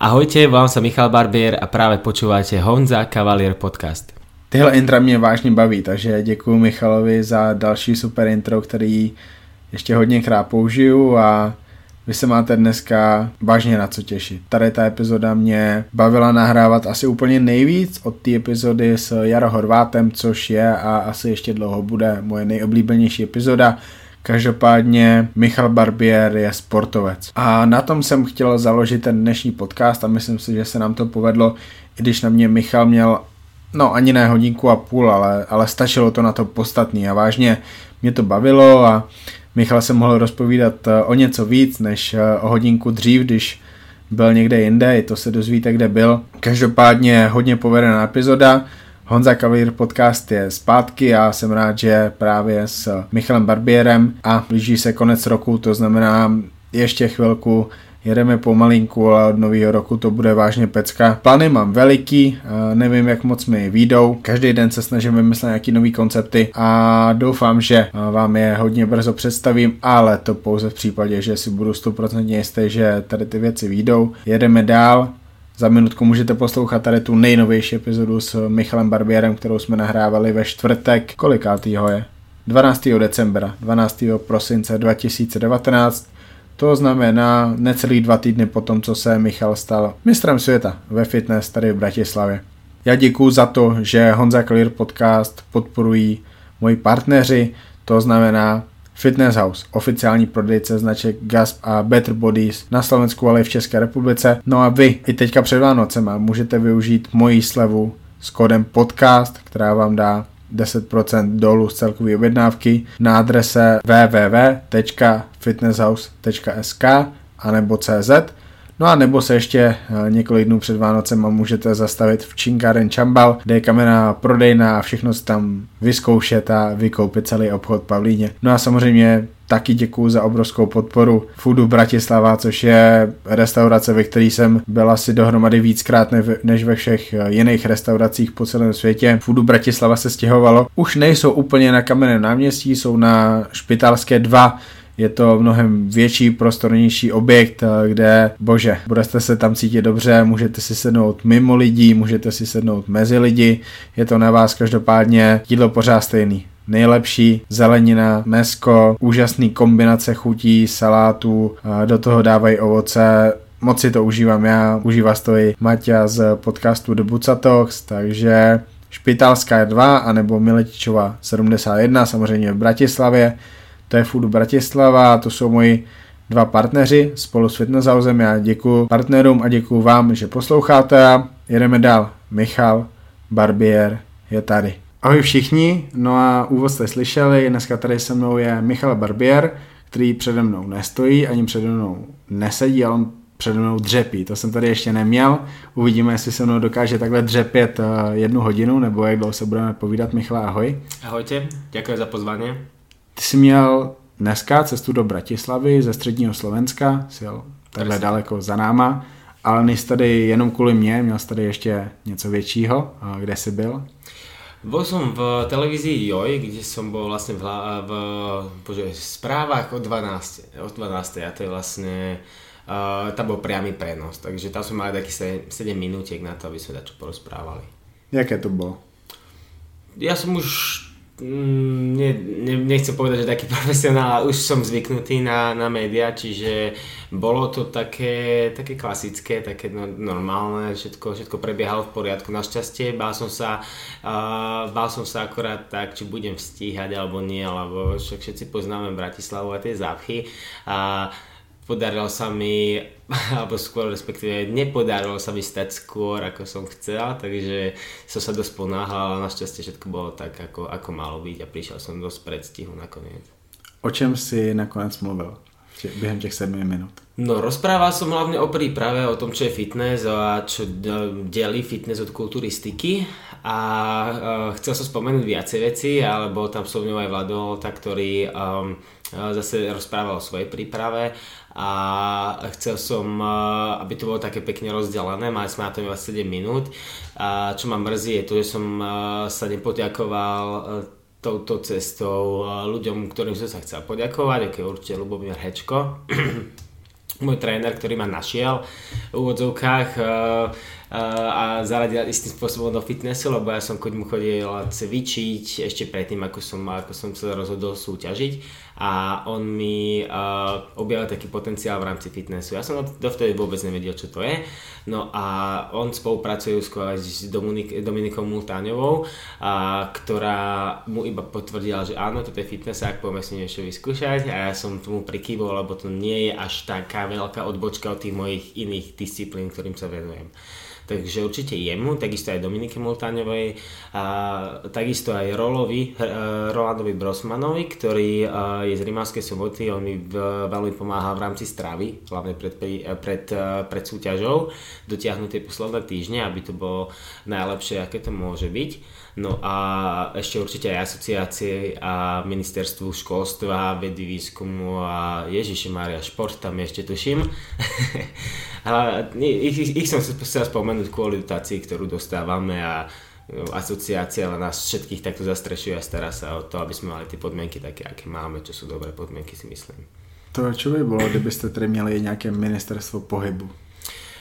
Ahojte, volám sa Michal Barbier a práve počúvate Honza Cavalier podcast. Tyhle intra mě vážně baví, takže děkuji Michalovi za další super intro, který ještě hodněkrát použiju a vy se máte dneska vážně na co těšit. Tady ta epizoda mě bavila nahrávat asi úplně nejvíc od té epizody s Jaro Horvátem, což je a asi ještě dlouho bude moje nejoblíbenější epizoda. Každopádně Michal Barbier je sportovec. A na tom jsem chtěl založit ten dnešní podcast a myslím si, že se nám to povedlo, i když na mě Michal měl no ani ne hodinku a půl, ale, ale stačilo to na to podstatný a vážně mě to bavilo a Michal se mohl rozpovídat eh, o něco víc než eh, o hodinku dřív, když byl někde jinde, i to se dozvíte, kde byl. Každopádně hodně povedená epizoda, Honza Kavír podcast je zpátky a jsem rád, že právě s Michalem Barbierem a blíží se konec roku, to znamená ještě chvilku jedeme pomalinku, ale od nového roku to bude vážně pecka. Plány mám veliký, nevím jak moc mi výjdou, každý den se snažím vymyslet nějaký nový koncepty a doufám, že vám je hodně brzo představím, ale to pouze v případě, že si budu 100% jistý, že tady ty věci výjdou. Jedeme dál, za minutku můžete poslouchat tady tu nejnovější epizodu s Michalem Barbierem, kterou jsme nahrávali ve čtvrtek. Kolikátýho je? 12. decembra, 12. prosince 2019. To znamená necelý dva týdny po tom, co se Michal stal mistrem světa ve fitness tady v Bratislavě. Já děkuji za to, že Honza Clear podcast podporují moji partneři, to znamená Fitness House, oficiální prodejce značek Gasp a Better Bodies na Slovensku, ale i v České republice. No a vy i teďka před Vánocema můžete využít moji slevu s kódem podcast, která vám dá 10% dolů z celkové objednávky na adrese www.fitnesshouse.sk anebo CZ No a nebo se ještě eh, několik dnů před Vánocem můžete zastavit v Činkáren Čambal, kde je kamera prodejná a všechno si tam vyzkoušet a vykoupit celý obchod Pavlíně. No a samozřejmě taky děkuji za obrovskou podporu Foodu Bratislava, což je restaurace, ve které jsem byl asi dohromady víckrát než ve všech eh, jiných restauracích po celém světě. Foodu Bratislava se stěhovalo. Už nejsou úplně na kamenném náměstí, jsou na Špitalské 2, je to mnohem větší, prostornější objekt, eh, kde, bože, budete se tam cítit dobře, můžete si sednout mimo lidí, můžete si sednout mezi lidi, je to na vás každopádně jídlo pořád stejný. Nejlepší zelenina, mesko, úžasný kombinace chutí, salátů, eh, do toho dávají ovoce, moc si to užívám já, užívá to i Maťa z podcastu The Bucatox, takže Špitalská 2 anebo Miletičova 71, samozřejmě v Bratislavě to je Food Bratislava, to jsou moji dva partneři spolu s Fitnesshausem. Já děkuji partnerům a děkuji vám, že posloucháte a jedeme dál. Michal Barbier je tady. Ahoj všichni, no a úvod jste slyšeli, dneska tady se mnou je Michal Barbier, který přede mnou nestojí, ani přede mnou nesedí, ale on přede mnou dřepí. To jsem tady ještě neměl. Uvidíme, jestli se mnou dokáže takhle dřepět eh, jednu hodinu, nebo jak dlouho se budeme povídat. Michal, ahoj. Ahojte, děkuji za pozvání. Ty jsi měl dneska cestu do Bratislavy ze středního Slovenska, jsi jel takhle daleko za náma, ale nejsi tady jenom kvůli mě, měl jsi tady ještě něco většího. Kde jsi byl? Bol som v televízii Joj, kde som bol vlastne v, v bože, správach o 12, o 12 a to je vlastne uh, tam bol priamy prenos, takže tam sme mali taký 7 minútiek na to, aby sme dačo porozprávali. Jaké to bolo? Ja som už Mm, ne, ne, nechcem povedať, že taký profesionál, už som zvyknutý na, na médiá, čiže bolo to také, také klasické, také no, normálne, všetko, všetko prebiehalo v poriadku. Našťastie bál som sa, uh, bál som sa akorát tak, či budem stíhať alebo nie, lebo však všetci poznáme Bratislavu a tie zápchy. A podarilo sa mi, alebo skôr respektíve nepodarilo sa mi stať skôr, ako som chcel, takže som sa dosť ponáhal a našťastie všetko bolo tak, ako, ako malo byť a prišiel som dosť predstihu nakoniec. O čem si nakonec mluvil během těch sedmi minut? No, rozprával som hlavne o príprave, o tom, čo je fitness a čo delí fitness od kulturistiky a uh, chcel som spomenúť viacej veci, ale bol tam so mnou aj Vlado, ktorý um, zase rozprával o svojej príprave a chcel som, aby to bolo také pekne rozdelené, mali sme na to iba 7 minút. A čo ma mrzí je to, že som sa nepoďakoval touto cestou ľuďom, ktorým som sa chcel poďakovať, ako je určite Lubomír Hečko, môj tréner, ktorý ma našiel v úvodzovkách a zaradil istým spôsobom do fitnessu, lebo ja som mu chodil cvičiť ešte predtým, ako som, ako som sa rozhodol súťažiť a on mi uh, objavil taký potenciál v rámci fitnessu. Ja som dovtedy vôbec nevedel, čo to je. No a on spolupracuje skôr s Dominik, Dominikou Multáňovou, a, ktorá mu iba potvrdila, že áno, toto je fitness, ak poďme si niečo vyskúšať a ja som tomu prikývol, lebo to nie je až taká veľká odbočka od tých mojich iných disciplín, ktorým sa venujem takže určite jemu, takisto aj Dominike Multáňovej, a takisto aj Rolovi, e, Rolandovi Brosmanovi, ktorý e, je z Rimavskej soboty, on mi veľmi pomáha v rámci stravy, hlavne pred, pred, e, pred súťažou, dotiahnuť tie posledné týždne, aby to bolo najlepšie, aké to môže byť. No a ešte určite aj asociácie a ministerstvu školstva, vedy, výskumu a Ježiši Maria, šport tam ešte tuším. a ich, ich, ich som chcel spomenúť kvôli dotácii, ktorú dostávame a no, asociácia nás všetkých takto zastrešuje a stará sa o to, aby sme mali tie podmienky také, aké máme, čo sú dobré podmienky si myslím. To čo by bolo, kdybyste tady měli nějaké ministerstvo pohybu?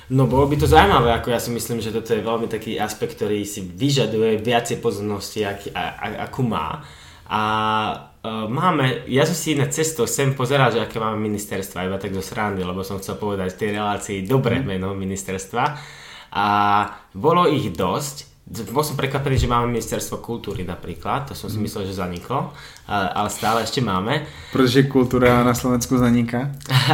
No bolo by to zaujímavé, ako ja si myslím, že toto je veľmi taký aspekt, ktorý si vyžaduje viacej pozornosti, ak, a, a, ako má. A uh, máme, ja som si na cesto sem pozeral, že aké máme ministerstva, iba tak do srandy, lebo som chcel povedať v tej relácii dobré mhm. meno ministerstva. A bolo ich dosť, bol som prekvapený, že máme ministerstvo kultúry napríklad, to som si mhm. myslel, že zaniklo, ale stále ešte máme. Protože kultúra na Slovensku zaniká?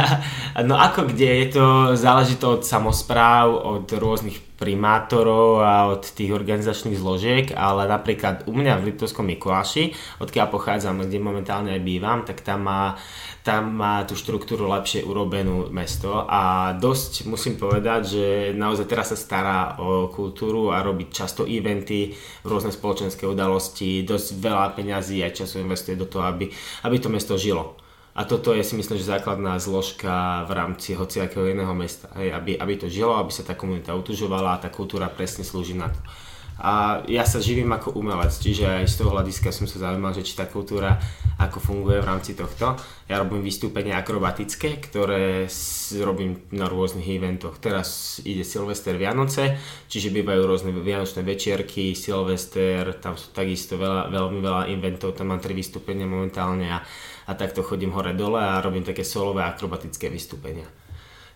no ako kde, je to, záleží to od samozpráv, od rôznych primátorov a od tých organizačných zložiek, ale napríklad u mňa v Liptovskom Mikuláši, odkiaľ pochádzam, kde momentálne aj bývam, tak tam má, tam má tú štruktúru lepšie urobenú mesto a dosť musím povedať, že naozaj teraz sa stará o kultúru a robí často eventy, rôzne spoločenské udalosti, dosť veľa peňazí a času investuje do toho, aby, aby to mesto žilo. A toto je si myslím, že základná zložka v rámci hociakého iného mesta. Hej, aby, aby to žilo, aby sa tá komunita utužovala a tá kultúra presne slúži na to. A ja sa živím ako umelec, čiže aj z toho hľadiska som sa zaujímal, že či tá kultúra ako funguje v rámci tohto. Ja robím vystúpenia akrobatické, ktoré robím na rôznych eventoch. Teraz ide Silvester Vianoce, čiže bývajú rôzne vianočné večierky, Silvester, tam sú takisto veľa, veľmi veľa eventov, tam mám tri vystúpenia momentálne a a takto chodím hore-dole a robím také solové akrobatické vystúpenia.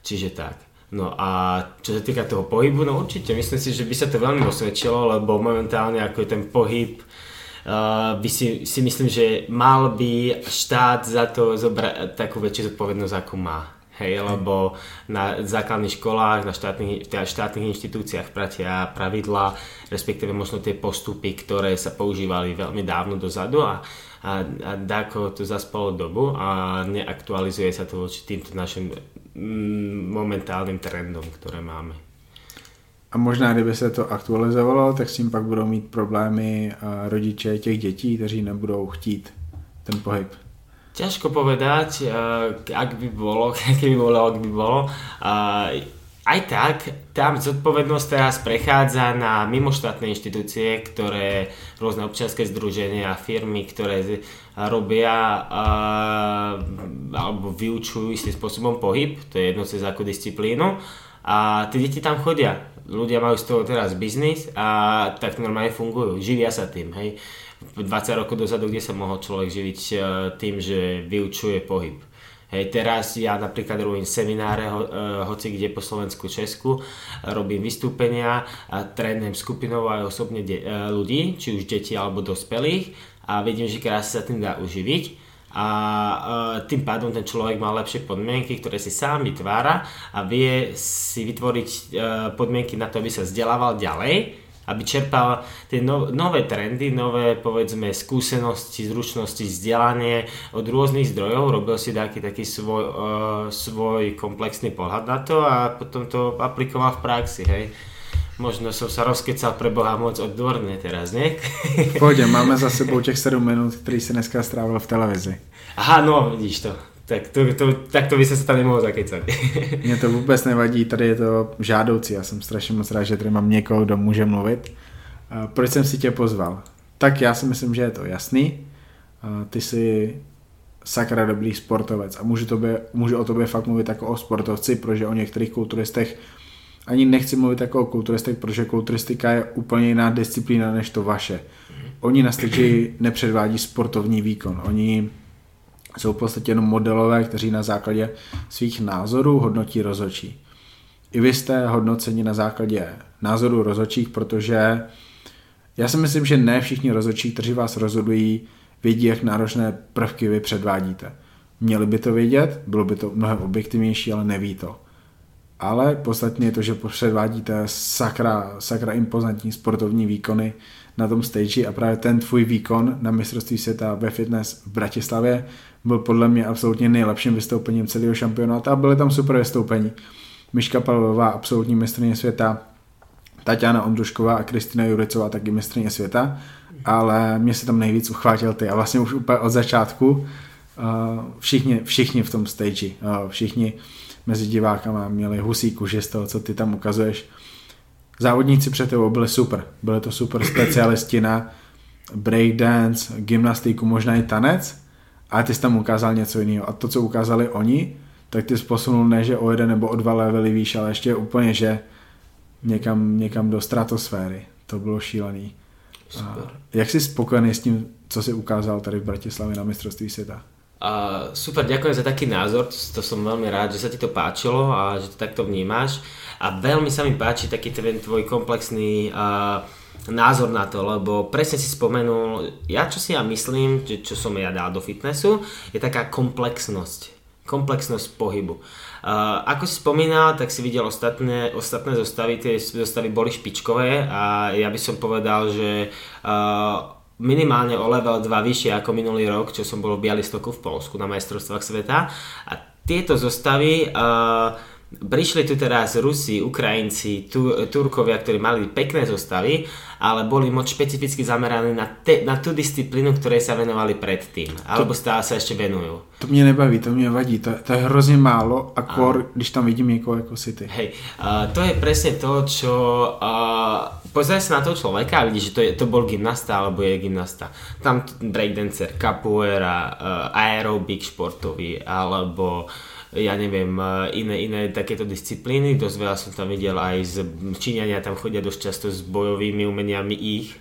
Čiže tak. No a čo sa týka toho pohybu, no určite, myslím si, že by sa to veľmi osvedčilo, lebo momentálne ako je ten pohyb, uh, by si, si myslím, že mal by štát za to zobrať takú väčšiu zodpovednosť, ako má. Hej, lebo na základných školách, na štátnych, teda štátnych inštitúciách platia pravidla, respektíve možno tie postupy, ktoré sa používali veľmi dávno dozadu a a, a dáko to zaspalo dobu a neaktualizuje sa to voči týmto našim mm, momentálnym trendom, ktoré máme. A možná, kdyby se to aktualizovalo, tak s tím pak budou mít problémy rodiče těch dětí, kteří nebudou chtít ten pohyb. Ťažko povedať, ak by bolo, keby bolo, ak by bolo aj tak, tam zodpovednosť teraz prechádza na mimoštátne inštitúcie, ktoré rôzne občianske združenia a firmy, ktoré robia uh, alebo vyučujú istým spôsobom pohyb, to je jedno cez ako disciplínu a tie deti tam chodia. Ľudia majú z toho teraz biznis a tak normálne fungujú, živia sa tým, hej. 20 rokov dozadu, kde sa mohol človek živiť uh, tým, že vyučuje pohyb Hej, teraz ja napríklad robím semináre ho, uh, hoci kde po Slovensku, Česku, robím vystúpenia a trénujem skupinov aj osobne de- uh, ľudí, či už deti alebo dospelých a vidím, že krásne sa tým dá uživiť. A uh, tým pádom ten človek má lepšie podmienky, ktoré si sám vytvára a vie si vytvoriť podmienky na to, aby sa vzdelával ďalej aby čerpal tie no, nové trendy, nové povedzme skúsenosti, zručnosti, vzdelanie od rôznych zdrojov, robil si taký, taký svoj, uh, svoj komplexný pohľad na to a potom to aplikoval v praxi, hej. Možno som sa rozkecal pre Boha moc odborne teraz, nie? Poďme, máme za sebou těch 7 minút, který se dneska strávil v televizi. Aha, no, vidíš to. Tak to, to, tak to by se tam nemohlo zakecať. Mně to vůbec nevadí, tady je to žádoucí, já jsem strašně moc rád, že tady mám někoho, kdo může mluvit. Proč jsem si tě pozval? Tak já si myslím, že je to jasný. Ty jsi sakra dobrý sportovec a můžu, tobě, můžu o tobě fakt mluvit jako o sportovci, protože o některých kulturistech ani nechci mluvit jako o kulturistech, protože kulturistika je úplně jiná disciplína než to vaše. Oni na stage nepředvádí sportovní výkon, oni jsou v podstatě jenom modelové, kteří na základě svých názorů hodnotí rozhodčí. I vy jste hodnoceni na základě názorů rozhodčích, protože já si myslím, že ne všichni rozhodčí, kteří vás rozhodují, vědí, jak náročné prvky vy předvádíte. Měli by to vědět, bylo by to mnohem objektivnější, ale neví to. Ale podstatně je to, že předvádíte sakra, sakra impozantní sportovní výkony na tom stage a právě ten tvůj výkon na mistrovství světa ve fitness v Bratislavě byl podle mě absolutně nejlepším vystoupením celého šampionátu a byly tam super vystoupení. Miška Palvová, absolutní mistrně světa, Tatiana Ondrušková a Kristina Juricová taky mistrně světa, ale mě se tam nejvíc uchvátil ty a vlastně už úplně od začátku uh, všichni, všichni v tom stage, uh, všichni mezi divákama měli husí kuži z toho, co ty tam ukazuješ. Závodníci před tebou byli super, byli to super specialisti na breakdance, gymnastiku, možná i tanec, ale ty jsi tam ukázal něco jiného. A to, co ukázali oni, tak ty jsi posunul ne, že o jeden nebo o dva levely výš, ale ještě úplně, že někam, někam do stratosféry. To bylo šílený. Super. A jak jsi spokojený s tím, co si ukázal tady v Bratislavě na mistrovství světa? Uh, super, ďakujem za taký názor, to, to som veľmi rád, že sa ti to páčilo a že to takto vnímaš a veľmi sa mi páči taký ten tvoj komplexný uh, názor na to, lebo presne si spomenul, ja čo si ja myslím, že čo som ja dal do fitnessu, je taká komplexnosť, komplexnosť pohybu. Uh, ako si spomínal, tak si videl ostatné, ostatné zostavy, tie zostavy boli špičkové a ja by som povedal, že uh, minimálne o level 2 vyššie ako minulý rok, čo som bol v Bialystoku v Polsku na majstrovstvách sveta. A tieto zostavy uh, prišli tu teraz Rusi, Ukrajinci, tu, Turkovia, ktorí mali pekné zostavy, ale boli moc špecificky zameraní na, te, na tú disciplínu, ktorej sa venovali predtým. Alebo stále sa ešte venujú. To mě nebaví, to mě vadí. To, to je hrozně málo, akor, když tam vidím někoho jako si ty. Hej, uh, to je presne to, čo... Uh, pozrieš sa na toho človeka a vidíš, že to, je, to bol gymnasta alebo je gymnasta. Tam breakdancer, capoeira, uh, aerobik športový, alebo ja neviem, iné, iné takéto disciplíny. Dosť veľa som tam videl aj z Číňania tam chodia dosť často s bojovými umeniami ich.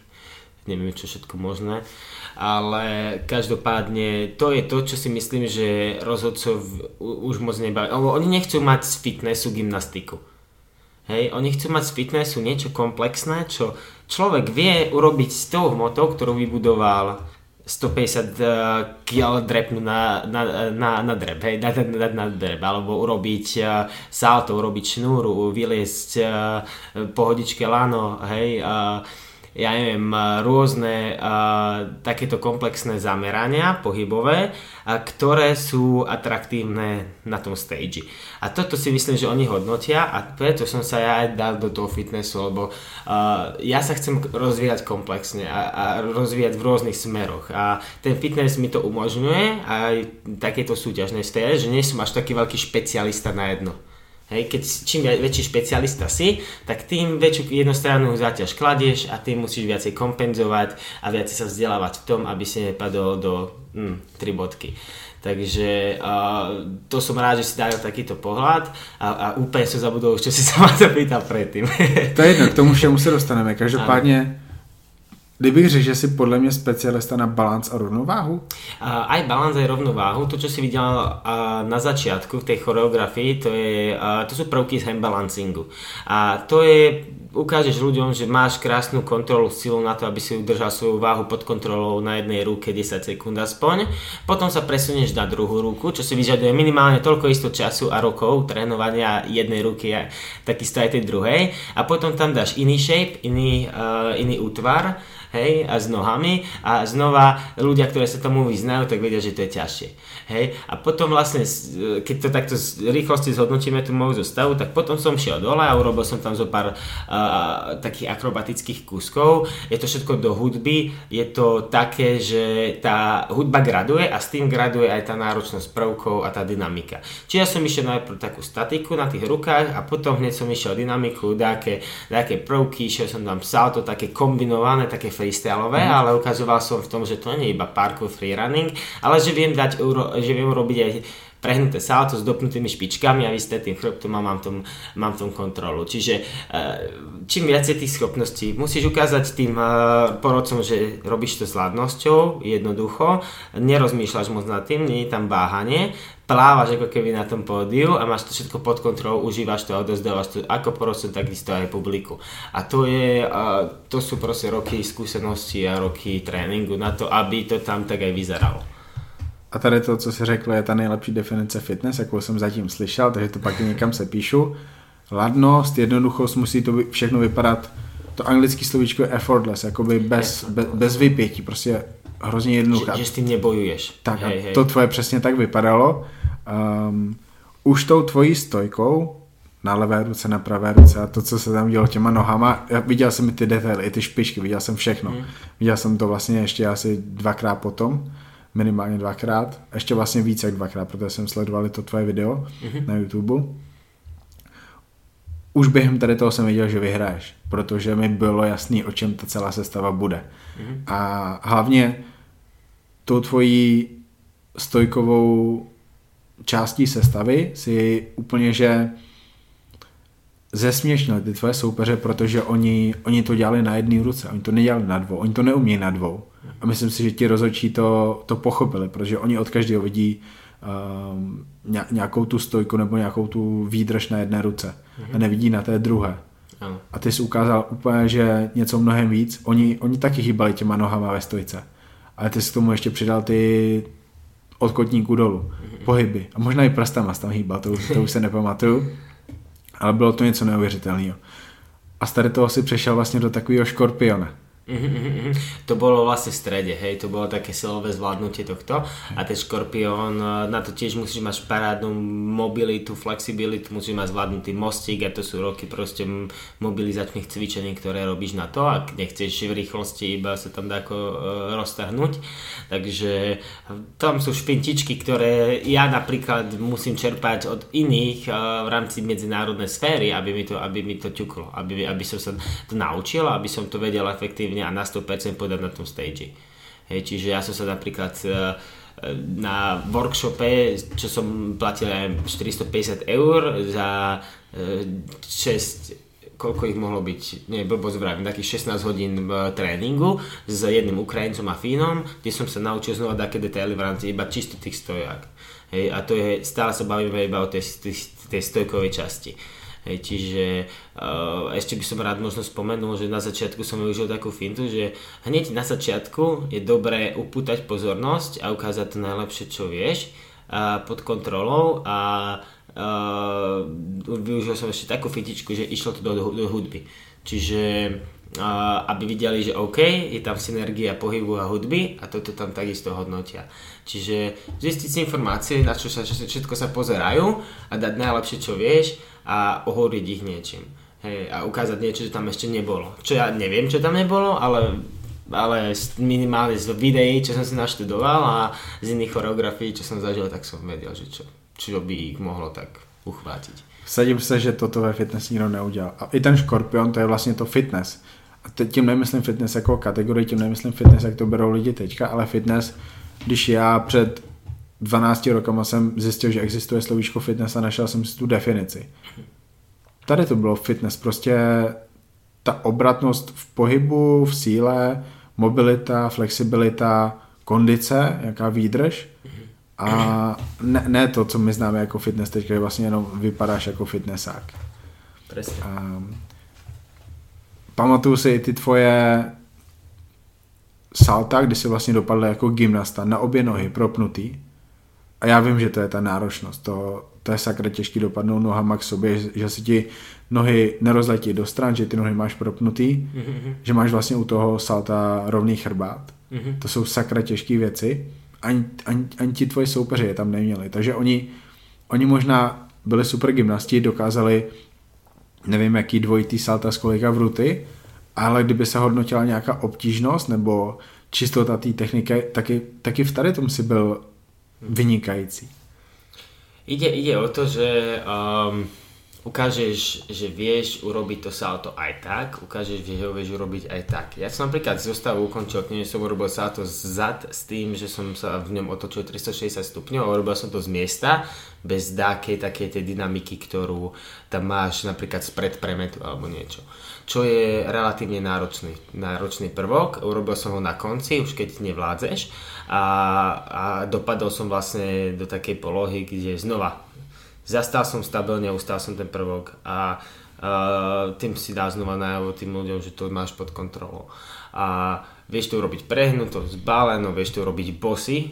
Neviem, čo všetko možné. Ale každopádne to je to, čo si myslím, že rozhodcov už moc nebaví. Oni nechcú mať z fitnessu gymnastiku. Hej, oni chcú mať z fitnessu niečo komplexné, čo človek vie urobiť s tou hmotou, ktorú vybudoval 150 kg drepnú na, na, na, na drep, hej, na, na, na drep, alebo urobiť uh, salto, urobiť šnúru, vyliesť uh, pohodičke lano, hej, uh, ja neviem, rôzne takéto komplexné zamerania pohybové, ktoré sú atraktívne na tom stage. A toto si myslím, že oni hodnotia a preto som sa ja aj dal do toho fitnessu, lebo ja sa chcem rozvíjať komplexne a, a rozvíjať v rôznych smeroch. A ten fitness mi to umožňuje aj takéto súťažnej sfére, že nie som až taký veľký špecialista na jedno. Hej, keď čím väčší špecialista si, tak tým väčšiu jednostrannú záťaž kladieš a tým musíš viacej kompenzovať a viacej sa vzdelávať v tom, aby si nepadol do hm, tri bodky. Takže uh, to som rád, že si dal takýto pohľad a, a úplne som zabudol, čo si sa ma zapýtal predtým. to je jedno, k tomu všemu se dostaneme. Každopádně Kdybych řekl, že si podle mě specialista na balans a rovnováhu? Uh, aj balans, aj rovnováhu. To, čo si videl uh, na začiatku v tej choreografii, to, je, uh, to sú prvky z handbalancingu. A to je, ukážeš ľuďom, že máš krásnu kontrolu silu na to, aby si udržal svoju váhu pod kontrolou na jednej ruke 10 sekúnd aspoň. Potom sa presunieš na druhú ruku, čo si vyžaduje minimálne toľko isto času a rokov trénovania jednej ruky a takisto aj tej druhej. A potom tam dáš iný shape, iný, uh, iný útvar hej, a s nohami a znova ľudia, ktorí sa tomu vyznajú, tak vedia, že to je ťažšie. Hej, a potom vlastne, keď to takto z rýchlosti zhodnotíme tú moju zostavu, tak potom som šiel dole a urobil som tam zo pár uh, takých akrobatických kúskov. Je to všetko do hudby, je to také, že tá hudba graduje a s tým graduje aj tá náročnosť prvkov a tá dynamika. Čiže ja som išiel najprv takú statiku na tých rukách a potom hneď som išiel dynamiku, nejaké, nejaké prvky, išiel som tam salto, také kombinované, také freestyleové, mm. ale ukazoval som v tom, že to nie je iba parkour freerunning, ale že viem dať, že viem robiť aj prehnuté salto s dopnutými špičkami a tým chrbtom a mám tom, mám tom kontrolu. Čiže eh, čím viac je tých schopností, musíš ukázať tým eh, porodcom, že robíš to s hladnosťou, jednoducho, nerozmýšľaš moc nad tým, nie je tam váhanie, plávaš ako keby na tom pódiu a máš to všetko pod kontrolou, užívaš to a odozdávaš to ako porodcom, takisto aj publiku. A to, je, eh, to sú proste roky skúsenosti a roky tréningu na to, aby to tam tak aj vyzeralo. A tady to, co si řekl, je ta nejlepší definice fitness, jakou jsem zatím slyšel, takže to pak někam se píšu. Ladnost, jednoduchost, musí to všechno vypadat, to anglické slovíčko je effortless, jakoby bez, bez, bez vypětí, prostě hrozně jednoduché. Že, že s tím nebojuješ. Tak hej, hej. to tvoje přesně tak vypadalo. Um, už tou tvojí stojkou na levé ruce, na pravé ruce a to, co se tam dělo těma nohama, já viděl jsem i ty detaily, i ty špičky, viděl jsem všechno. Hmm. Viděl jsem to vlastně ještě asi dvakrát potom minimálně dvakrát, ještě vlastně více jak dvakrát, protože jsem sledoval to tvoje video mm-hmm. na YouTube. Už během tady toho jsem věděl, že vyhraješ, protože mi bylo jasný, o čem ta celá sestava bude. Mm-hmm. A hlavně tou tvojí stojkovou částí sestavy si úplně, že zesměšnil ty tvoje soupeře, protože oni, oni to dělali na jedné ruce, oni to nedělali na dvou, oni to neumí na dvou. A myslím si, že ti rozhodčí to, to pochopili, protože oni od každého vidí um, nějakou tu stojku nebo nějakou tu výdrž na jedné ruce mm-hmm. a nevidí na té druhé. Ano. A ty jsi ukázal úplně, že něco mnohem víc. Oni, oni taky hýbali těma nohama ve stojce. Ale ty jsi k tomu ještě přidal ty od kotníku dolů, mm-hmm. pohyby. A možná i prstama tam hýbal, to, to už se nepamatuju. Ale bylo to něco neuvěřitelného. A z tady toho si přešel vlastně do takového škorpiona. Mm-hmm, to bolo vlastne v strede, hej, to bolo také silové zvládnutie tohto. A ten škorpión, eh, na to tiež musíš mať parádnu mobilitu, flexibilitu, musíš mať zvládnutý mostík a to sú roky proste mobilizačných cvičení, ktoré robíš na to, ak nechceš v rýchlosti iba sa tam dá ako uh, roztrhnúť, takže tam sú špintičky, ktoré ja napríklad musím čerpať od iných uh, v rámci medzinárodnej sféry, aby mi to, aby mi to ťuklo, aby, aby som sa to naučil, aby som to vedel efektívne efektívne a na 100% podať na tom stage. Hej, čiže ja som sa napríklad e, na workshope, čo som platil aj 450 eur za 6 e, koľko ich mohlo byť, nie, blbosť vravím, takých 16 hodín e, tréningu s jedným Ukrajincom a Fínom, kde som sa naučil znova také detaily v rámci iba čisto tých stojak. Hej, a to je, stále sa bavíme iba o tej, tej, tej stojkovej časti. Hej, čiže uh, ešte by som rád možno spomenul, že na začiatku som využil takú fintu, že hneď na začiatku je dobré upútať pozornosť a ukázať to najlepšie, čo vieš uh, pod kontrolou a uh, využil som ešte takú fintičku, že išlo to do, do, hudby. Čiže aby videli, že OK, je tam synergia pohybu a hudby a toto tam takisto hodnotia. Čiže zistiť si informácie, na čo sa všetko sa pozerajú a dať najlepšie, čo vieš a ohoriť ich niečím. Hej, a ukázať niečo, čo tam ešte nebolo. Čo ja neviem, čo tam nebolo, ale, ale minimálne z videí, čo som si naštudoval a z iných choreografií, čo som zažil, tak som vedel, že čo, čo by ich mohlo tak uchvátiť. Sadím se, že toto ve fitness nikdo neudělal. A i ten škorpion, to je vlastně to fitness. A teď tím nemyslím fitness jako kategorii, tím nemyslím fitness, jak to berou lidi teďka, ale fitness, když já před 12 rokama jsem zjistil, že existuje slovíčko fitness a našel jsem si tu definici. Tady to bylo fitness, prostě ta obratnost v pohybu, v síle, mobilita, flexibilita, kondice, jaká výdrž a ne, ne to, co my známe jako fitness teď, že vlastně jenom vypadáš jako fitnessák. Presne. A, pamatuju si ty tvoje salta, kdy jsi vlastně dopadl jako gymnasta na obě nohy propnutý a já vím, že to je ta náročnost, to, to je sakra těžký dopadnout nohama k sobě, že si ti nohy nerozletí do stran, že ty nohy máš propnutý, mm-hmm. že máš vlastně u toho salta rovný chrbát. Mm-hmm. To jsou sakra těžké věci. Ani, ani, ani ti tvoji soupeři je tam neměli. Takže oni, oni možná byli super gymnasti, dokázali nevím jaký dvojitý salta z kolika vruty, ale kdyby se hodnotila nějaká obtížnost nebo čistota té techniky, taky, taky v tady tom si byl vynikající. Ide, ide o to, že um, ukážeš, že vieš urobiť to salto aj tak, ukážeš, že ho vieš urobiť aj tak. Ja som napríklad zostavu ukončil že som urobil salto zad s tým, že som sa v ňom otočil 360 stupňov a urobil som to z miesta, bez dákej takej tej dynamiky, ktorú tam máš napríklad spred premetu alebo niečo. Čo je relatívne náročný, náročný prvok, urobil som ho na konci, už keď nevládzeš a, a dopadol som vlastne do takej polohy, kde znova zastal som stabilne, ustal som ten prvok a uh, tým si dá znova najavo tým ľuďom, že to máš pod kontrolou. A vieš to urobiť prehnuto, zbaleno, vieš to urobiť bossy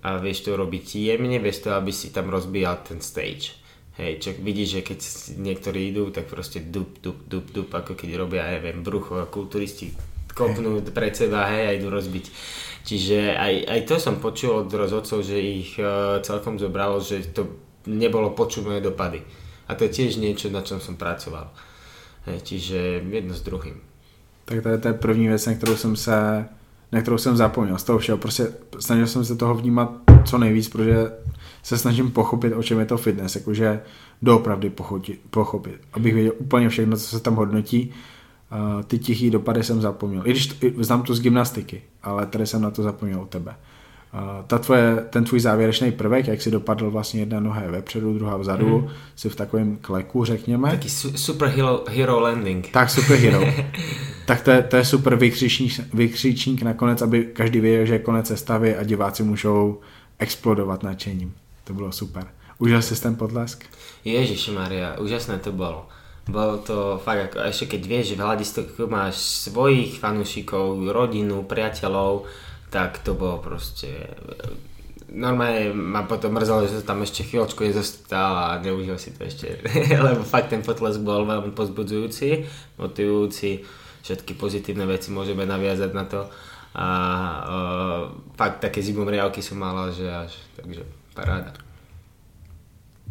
a vieš to urobiť jemne, vieš to, aby si tam rozbíjal ten stage. Hej, čo vidíš, že keď niektorí idú, tak proste dup, dup, dup, dup, ako keď robia, neviem, brucho kulturisti kopnú pred seba, hej, a idú rozbiť. Čiže aj, aj to som počul od rozhodcov, že ich uh, celkom zobralo, že to nebolo počuť moje dopady. A to je tiež niečo, na čom som pracoval. Hej, čiže jedno s druhým. Tak to je, to první věc, na kterou jsem se na kterou jsem zapomněl. Z toho všeho prostě snažil jsem se toho vnímat co nejvíc, protože se snažím pochopit, o čem je to fitness, jakože doopravdy pochopit. Abych věděl úplně všechno, co se tam hodnotí. Uh, ty tichý dopady jsem zapomněl. I když t- znám to z gymnastiky, ale tady jsem na to zapomněl u tebe ta tvoje, ten tvůj závěrečný prvek, jak si dopadl vlastně jedna noha je vepředu, druhá vzadu, mm. si v takovém kleku, řekněme. Taký su- super hero, landing. Tak, super hero. tak to je, to je super vykřičník, vykřičník nakonec, aby každý věděl, že je konec sestavy a diváci můžou explodovat nadšením. To bylo super. Užil si ten potlesk? Ježiši Maria, úžasné to bolo. Bolo to fakt, ako, ešte keď vieš, že v hľadistoku máš svojich fanúšikov, rodinu, priateľov, tak to bolo proste... Normálne ma potom mrzelo, že sa tam ešte chvíľočku nezostal a neužil si to ešte, lebo fakt ten potlesk bol veľmi pozbudzujúci, motivujúci, všetky pozitívne veci môžeme naviazať na to a uh, fakt také zimomriavky som mala, že až, takže paráda.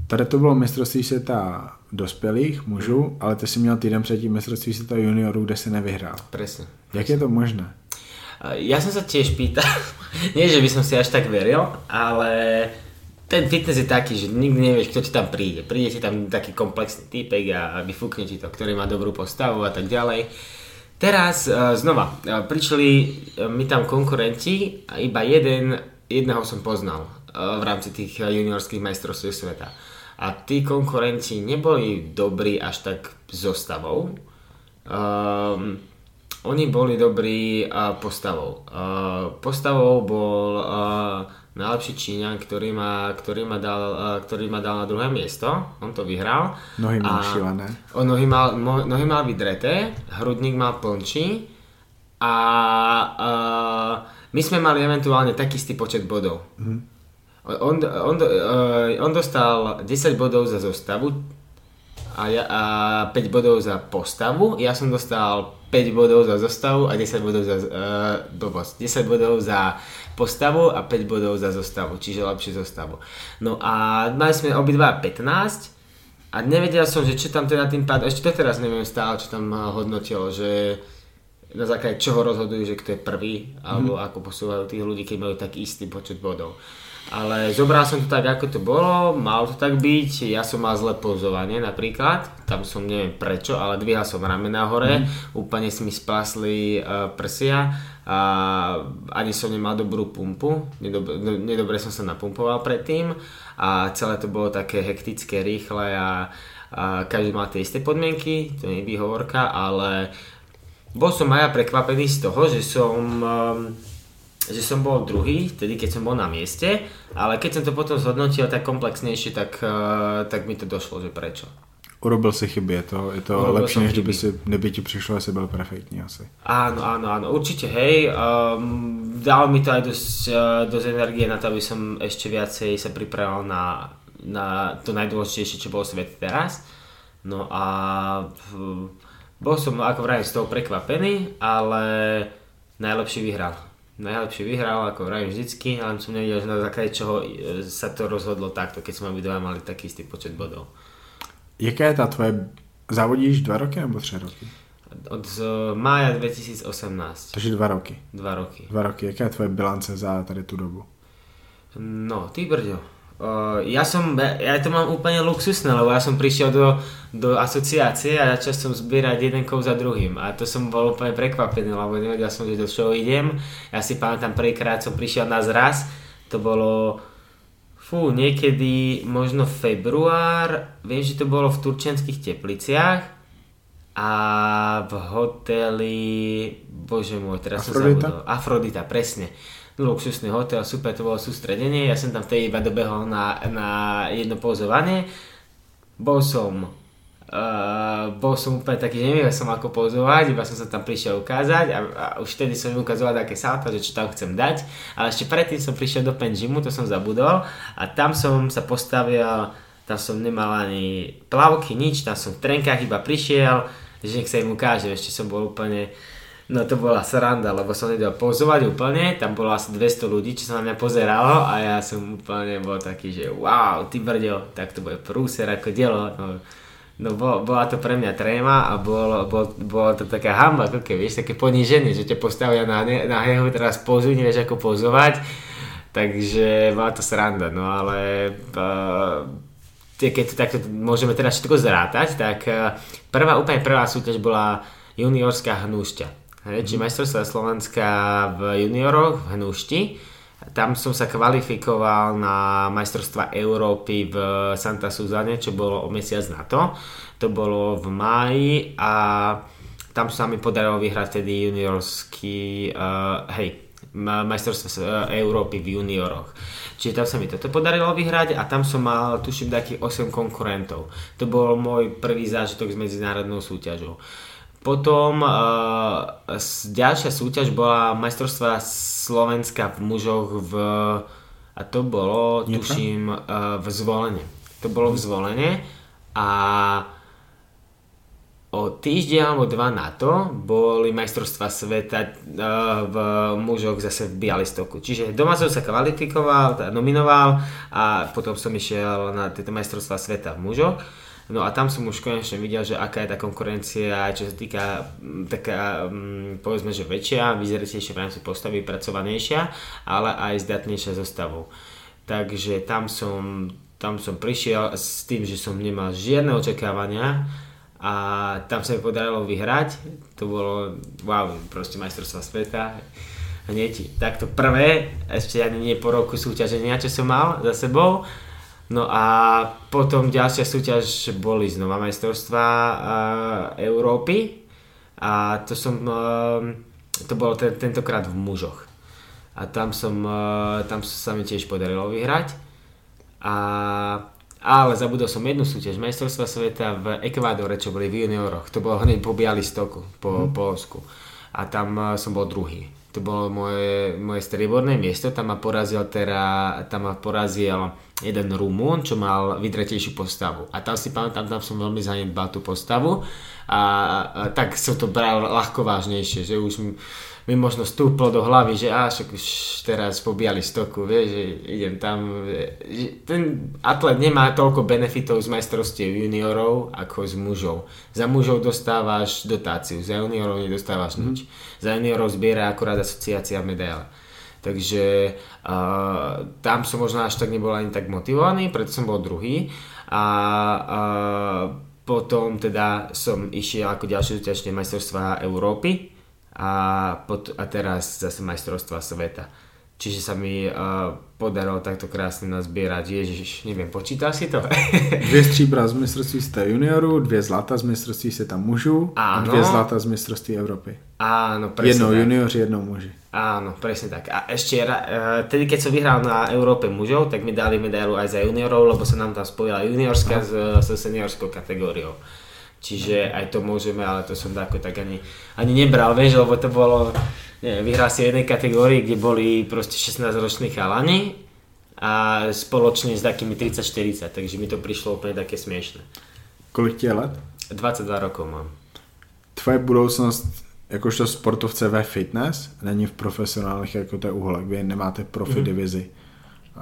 Tady to bylo mistrovství světa dospělých mužů, ale ty si měl týden předtím mistrovství světa juniorů, kde si nevyhrál. Presne. Jak je to možné? Ja som sa tiež pýtal, nie že by som si až tak veril, ale ten fitness je taký, že nikdy nevieš, kto ti tam príde. Príde ti tam taký komplexný typek a vyfúkne ti to, ktorý má dobrú postavu a tak ďalej. Teraz znova, prišli mi tam konkurenti a iba jeden, jedného som poznal v rámci tých juniorských majstrovstiev sveta. A tí konkurenti neboli dobrí až tak zostavou. Um, oni boli dobrí uh, postavou. Uh, postavou bol uh, najlepší Číňan, ktorý ma, ktorý, ma dal, uh, ktorý ma dal na druhé miesto. On to vyhral. Nohy mal šilené. On nohy mal, mo, nohy mal vydreté, hrudník mal plnčí a uh, my sme mali eventuálne taký istý počet bodov. Mm. On, on, uh, on dostal 10 bodov za zostavu a, ja, a 5 bodov za postavu. Ja som dostal 5 bodov za zostavu a 10 bodov za uh, blbosť. 10 bodov za postavu a 5 bodov za zostavu, čiže lepšiu zostavu. No a mali sme obidva 15 a nevedel som, že čo tam teda tým pádom, ešte doteraz neviem stále, čo tam hodnotilo, že na základe čoho rozhodujú, že kto je prvý, alebo mm. ako posúvajú tých ľudí, keď majú tak istý počet bodov. Ale zobral som to tak, ako to bolo, mal to tak byť, ja som mal zlé pozovanie napríklad, tam som neviem prečo, ale dvíhal som ramena hore, mm. úplne si mi spásli uh, prsia a ani som nemal dobrú pumpu, nedobre, nedobre som sa napumpoval predtým a celé to bolo také hektické, rýchle a, a každý mal tie isté podmienky, to nie je výhovorka, ale bol som aj ja prekvapený z toho, že som um, že som bol druhý, vtedy keď som bol na mieste, ale keď som to potom zhodnotil tak komplexnejšie, tak, uh, tak mi to došlo, že prečo. Urobil si chyby, je to, je to lepšie, než kdyby, si, neby ti přišlo, že byl perfektní asi. Áno, áno, áno, určite, hej. Um, dalo mi to aj dosť, uh, dosť energie na to, aby som ešte viacej sa pripravil na, na to najdôležitejšie, čo bol svet teraz. No a bol som ako vrajím z toho prekvapený, ale najlepší vyhral najlepšie vyhral, ako vravím vždycky, ale som nevidel, že na základe čoho e, sa to rozhodlo takto, keď sme obidva mali taký istý počet bodov. Jaká je tá tvoje... Závodíš dva roky nebo tři roky? Od mája 2018. Takže dva roky. Dva roky. Dva roky. Jaká je tvoje bilance za tady tu dobu? No, ty brďo. Uh, ja som, ja to mám úplne luxusné, lebo ja som prišiel do, do asociácie a začal som zbierať jeden kov za druhým a to som bol úplne prekvapený, lebo nevedel som, že do čoho idem. Ja si pamätám, prvýkrát som prišiel na zraz, to bolo fú, niekedy možno február, viem, že to bolo v turčenských tepliciach a v hoteli, bože môj, teraz Afrodita? som zabudol. Afrodita, presne luxusný hotel, super, to bolo sústredenie, ja som tam vtedy iba dobehol na, na jedno pozovanie, bol som Uh, bol som úplne taký, že nevedel som ako pozovať, iba som sa tam prišiel ukázať a, a už vtedy som ukazoval také salto, že čo tam chcem dať, ale ešte predtým som prišiel do Penžimu, to som zabudol a tam som sa postavil, tam som nemal ani plavky, nič, tam som v trenkách iba prišiel, že nech sa im ukáže, ešte som bol úplne No to bola sranda, lebo som nedal pozovať úplne, tam bolo asi 200 ľudí, čo sa na mňa pozeralo a ja som úplne bol taký, že wow, ty brďo, tak to bude prúser ako dielo. No, no bol, bola to pre mňa tréma a bolo, bol, bolo to taká hamba, ako keď vieš, také poníženie, že ťa postavia na, na hehu, teraz pozuj, nevieš ako pozovať, takže bola to sranda, no ale uh, keď to takto môžeme teraz všetko zrátať, tak uh, prvá, úplne prvá súťaž bola juniorská hnúšťa Hej, či majstrovstvá Slovenska v junioroch v Hnušti. Tam som sa kvalifikoval na majstrovstva Európy v Santa Suzane, čo bolo o mesiac na to. To bolo v máji a tam sa mi podarilo vyhrať tedy juniorský, uh, hej, majstrovstvo Európy v junioroch. Čiže tam sa mi toto podarilo vyhrať a tam som mal, tuším, takých 8 konkurentov. To bol môj prvý zážitok s medzinárodnou súťažou. Potom uh, ďalšia súťaž bola majstrovstvá Slovenska v mužoch v, a to bolo, Niečo? tuším, uh, v zvolenie. To bolo v zvolenie a o týždeň alebo dva na to boli majstrovstvá sveta uh, v mužoch zase v Bialystoku. Čiže doma som sa kvalifikoval, nominoval a potom som išiel na tieto majstrovstvá sveta v mužoch. No a tam som už konečne videl, že aká je tá konkurencia, čo sa týka taká, povedzme, že väčšia, vyzretejšia v rámci postavy, pracovanejšia, ale aj zdatnejšia zostavou. Takže tam som, tam som prišiel s tým, že som nemal žiadne očakávania a tam sa mi podarilo vyhrať. To bolo, wow, proste majstrovstva sveta. Hneď takto prvé, ešte ani nie po roku súťaženia, čo som mal za sebou No a potom ďalšia súťaž boli znova majstrovstvá uh, Európy a to som, uh, to bolo ten, tentokrát v mužoch. A tam som, uh, tam sa mi tiež podarilo vyhrať. A, ale zabudol som jednu súťaž, majstrovstva sveta v Ekvádore, čo boli v junioroch. To bolo hneď po Bialystoku, po mm. Polsku. A tam uh, som bol druhý. To bolo moje, moje strieborné miesto, tam ma porazil teda, tam ma porazil jeden Rumún, čo mal vydretejšiu postavu. A tam si pamätám, tam som veľmi zanedbal tú postavu a, a tak som to bral ľahko vážnejšie, že už mi možno stúplo do hlavy, že až už teraz po stoku, vieš, že idem tam. Že ten atlet nemá toľko benefitov z majstrovstiev juniorov ako z mužov. Za mužov dostávaš dotáciu, za juniorov nedostávaš mm. nič. Za juniorov zbiera akurát asociácia medaile. Takže uh, tam som možno až tak nebol ani tak motivovaný, preto som bol druhý. A uh, potom teda som išiel ako ďalšie súťažné majstrovstvá Európy a, pot- a teraz zase majstrovstvá sveta. Čiže sa mi uh, podarilo takto krásne nazbierať. Ježiš, neviem, počítal si to? dvě stříbra z mistrovství světa juniorů, dvě zlata z mistrovství světa mužů a dvě zlata z mistrovství Evropy. Áno, presne Jednou tak. juniori, jednou muži. Áno, presne tak. A ešte, uh, tedy keď som vyhral na Európe mužov, tak mi dali medailu aj za juniorov, lebo sa nám tam spojila juniorská s, s seniorskou kategóriou. Čiže aj to môžeme, ale to som ako tak ani, ani nebral, vieš, lebo to bolo, neviem, vyhral si jednej kategórii, kde boli proste 16 roční chalani a spoločne s takými 30-40, takže mi to prišlo úplne také smiešne. Kolik ti je let? 22 rokov mám. Tvoje budoucnost jakožto sportovce ve fitness není v profesionálních jako to je uhlek, vy nemáte profi mm-hmm. divizi.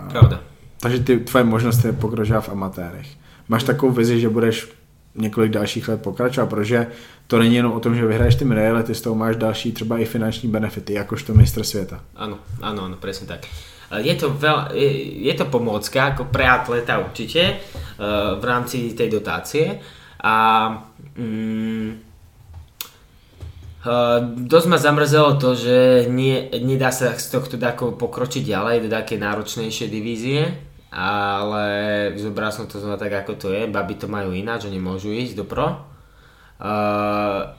Pravda. Takže ty, tvoje možnost je pokročila v amatérech. Máš takovou vizi, že budeš několik dalších let pokračovat, protože to není jenom o tom, že vyhraješ ty medaile, ty z toho máš další třeba i finanční benefity, jakožto mistr světa. Áno, áno, áno, presne tak. je to, veľ, je, je to pomôcka ako pre atleta určite uh, v rámci tej dotácie a mm, Uh, dosť ma zamrzelo to, že nie, nedá sa z tohto dako pokročiť ďalej do také náročnejšie divízie, ale zobral som to znova tak ako to je, baby to majú ináč, oni môžu ísť do pro. Uh,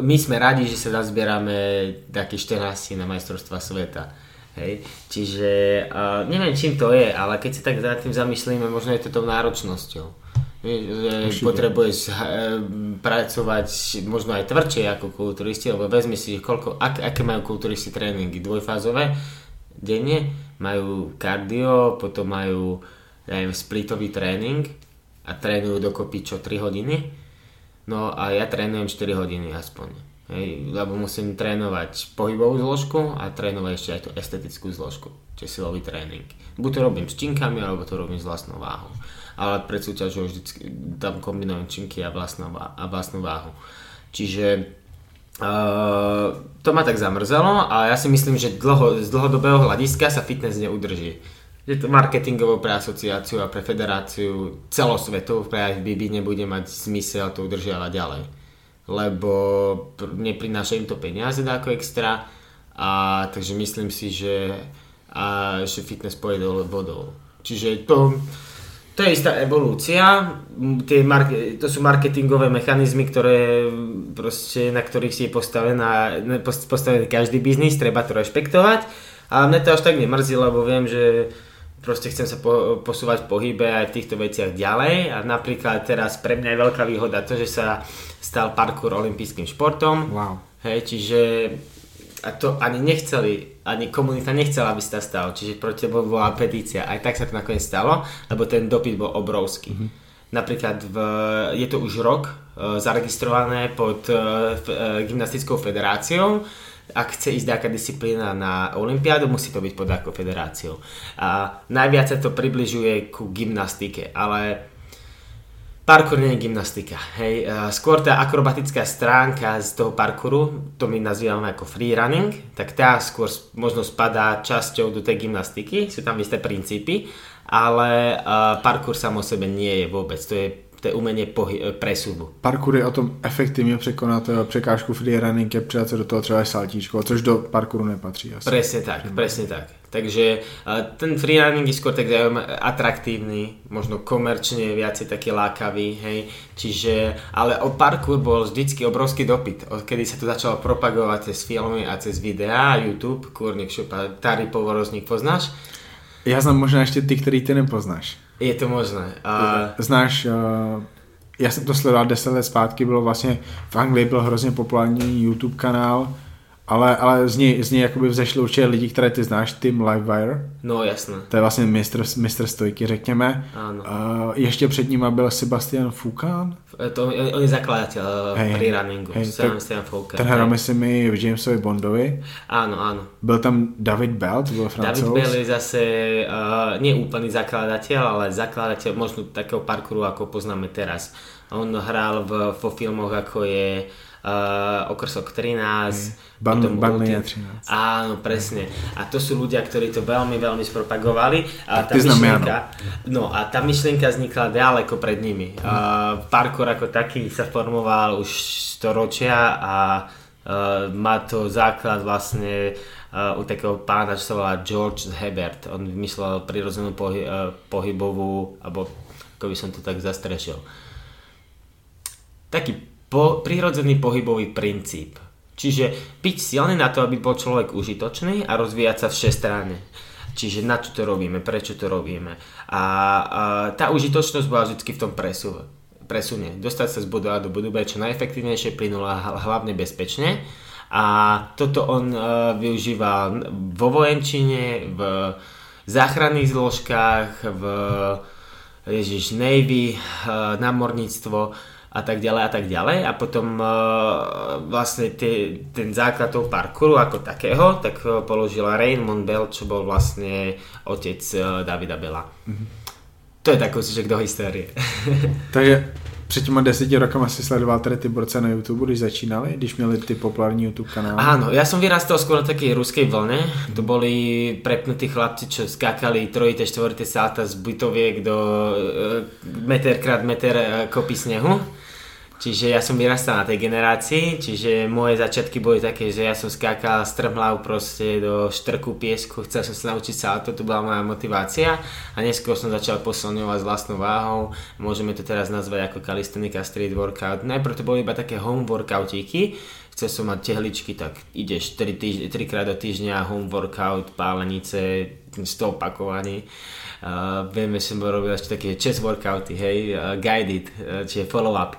my sme radi, že sa nazbierame také 14 na majstrovstva sveta. Hej. Čiže uh, neviem čím to je, ale keď sa tak za tým zamyslíme, možno je to tou náročnosťou že potrebuješ eh, pracovať možno aj tvrdšie ako kulturisti, lebo vezmi si, koľko, ak, aké majú kulturisti tréningy, dvojfázové denne, majú kardio, potom majú neviem, splitový tréning a trénujú dokopy čo 3 hodiny, no a ja trénujem 4 hodiny aspoň. Hej, lebo musím trénovať pohybovú zložku a trénovať ešte aj tú estetickú zložku, čiže silový tréning. Buď to robím s činkami, alebo to robím s vlastnou váhou ale pred súťažou vždy tam kombinujem činky a vlastnú, a vlastnú váhu. Čiže Uh, to ma tak zamrzelo a ja si myslím, že dlho, z dlhodobého hľadiska sa fitness neudrží. Je to marketingovo pre asociáciu a pre federáciu celosvetovú pre IFBB nebude mať zmysel to udržiavať ďalej. Lebo neprináša im to peniaze ako extra a takže myslím si, že, a, že fitness pôjde dole vodou. Čiže to, to je istá evolúcia, tie marke, to sú marketingové mechanizmy, ktoré proste, na ktorých si je postavená, postavený každý biznis, treba to rešpektovať. Ale mne to až tak nemrzí, lebo viem, že proste chcem sa po, posúvať v pohybe aj v týchto veciach ďalej a napríklad teraz pre mňa je veľká výhoda to, že sa stal parkour olympijským športom. Wow. Hej, čiže a to ani nechceli, ani komunita nechcela, aby sa stalo, čiže proti tebo bola petícia. Aj tak sa to nakoniec stalo, lebo ten dopyt bol obrovský. Mm-hmm. Napríklad v, je to už rok e, zaregistrované pod e, e, gymnastickou federáciou. Ak chce ísť nejaká disciplína na Olympiádu, musí to byť pod ako federáciou. A najviac sa to približuje ku gymnastike, ale Parkour nie je gymnastika, hej. Skôr tá akrobatická stránka z toho parkouru, to my nazývame ako free running, tak tá skôr možno spadá časťou do tej gymnastiky, sú tam isté princípy, ale parkour samo o sebe nie je vôbec, to je to je umenie pohy- presuvu. Parkour je o tom efektivně překonat překážku freerunning, je přidat se do toho třeba saltíčko, což do parkouru nepatří. Asi. Presne tak, presne tak. Takže ten freerunning je skôr tak atraktívny, možno komerčne viacej taký lákavý, hej. Čiže, ale o parkour bol vždycky obrovský dopyt, odkedy sa to začalo propagovať cez filmy a cez videá, YouTube, kurník šupa, Tari Povorozník poznáš? Já znám možná ještě ty, který ty nepoznáš. Je to možné. A... Znáš, uh, já jsem to sledoval 10 let zpátky, bylo vlastně, v Anglii byl hrozně populární YouTube kanál, ale, ale z něj, z něj jakoby vzešli určitě lidi, které ty znáš, Tim Livewire. No jasné. To je vlastně mistr, mistr stojky, řekněme. Ano. Uh, ještě před ním byl Sebastian Foucan. To, on, on je zakladatel hey, free runningu. Hey, Sebastian Foucan. Ten hra myslím i v Jamesovi Bondovi. Áno, áno. Byl tam David Bell, to byl francouz. David Bell je zase uh, nie úplný zakladateľ, ale zakladateľ možno takého parkouru, ako poznáme teraz. On hral v, vo filmoch, ako je uh, okrsok 13, Ban, Banley 13. Áno, presne. A to sú ľudia, ktorí to veľmi, veľmi spropagovali. A tá myšlienka, no a tá myšlienka vznikla ďaleko pred nimi. Hmm. Uh, parkour ako taký sa formoval už storočia a uh, má to základ vlastne uh, u takého pána, čo sa volá George Hebert. On vymyslel prirodzenú pohy, uh, pohybovú, alebo ako by som to tak zastrešil. Taký po, prírodzený pohybový princíp. Čiže byť silný na to, aby bol človek užitočný a rozvíjať sa všestranne. Čiže na čo to robíme, prečo to robíme. A, a tá užitočnosť bola vždy v tom presu, presune. Dostať sa z bodu A do bodu B čo najefektívnejšie, a hlavne bezpečne. A toto on uh, využíval vo vojenčine, v záchranných zložkách, v Ježiš, Navy, uh, námorníctvo a tak ďalej a tak ďalej a potom uh, vlastne tie, ten základ toho parkouru ako takého tak uh, položila Raymond Bell, čo bol vlastne otec uh, Davida Bella. Mm-hmm. To je taký kúsiček do histórie. Takže před těma deseti rokama si sledoval tady ty borce na YouTube, když začínali, když měli ty populární YouTube kanály? Áno, ja som vyrastal skôr na takej ruskej vlne. To boli prepnutí chlapci, čo skákali trojité, štvorité salta z bytoviek do e, meter krát meter e, kopy snehu. Čiže ja som vyrastal na tej generácii, čiže moje začiatky boli také, že ja som skákal strmhlav proste do štrku piesku, chcel som sa naučiť salto, to bola moja motivácia a neskôr som začal posilňovať s vlastnou váhou, môžeme to teraz nazvať ako calisthenics street workout. Najprv to boli iba také home workoutíky, chcel som mať tehličky, tak ideš 3, týždň, 3 krát do týždňa home workout, pálenice, 100 opakovaní. Uh, viem, že som robil ešte také chest workouty, hej, uh, guided, uh, čiže follow-up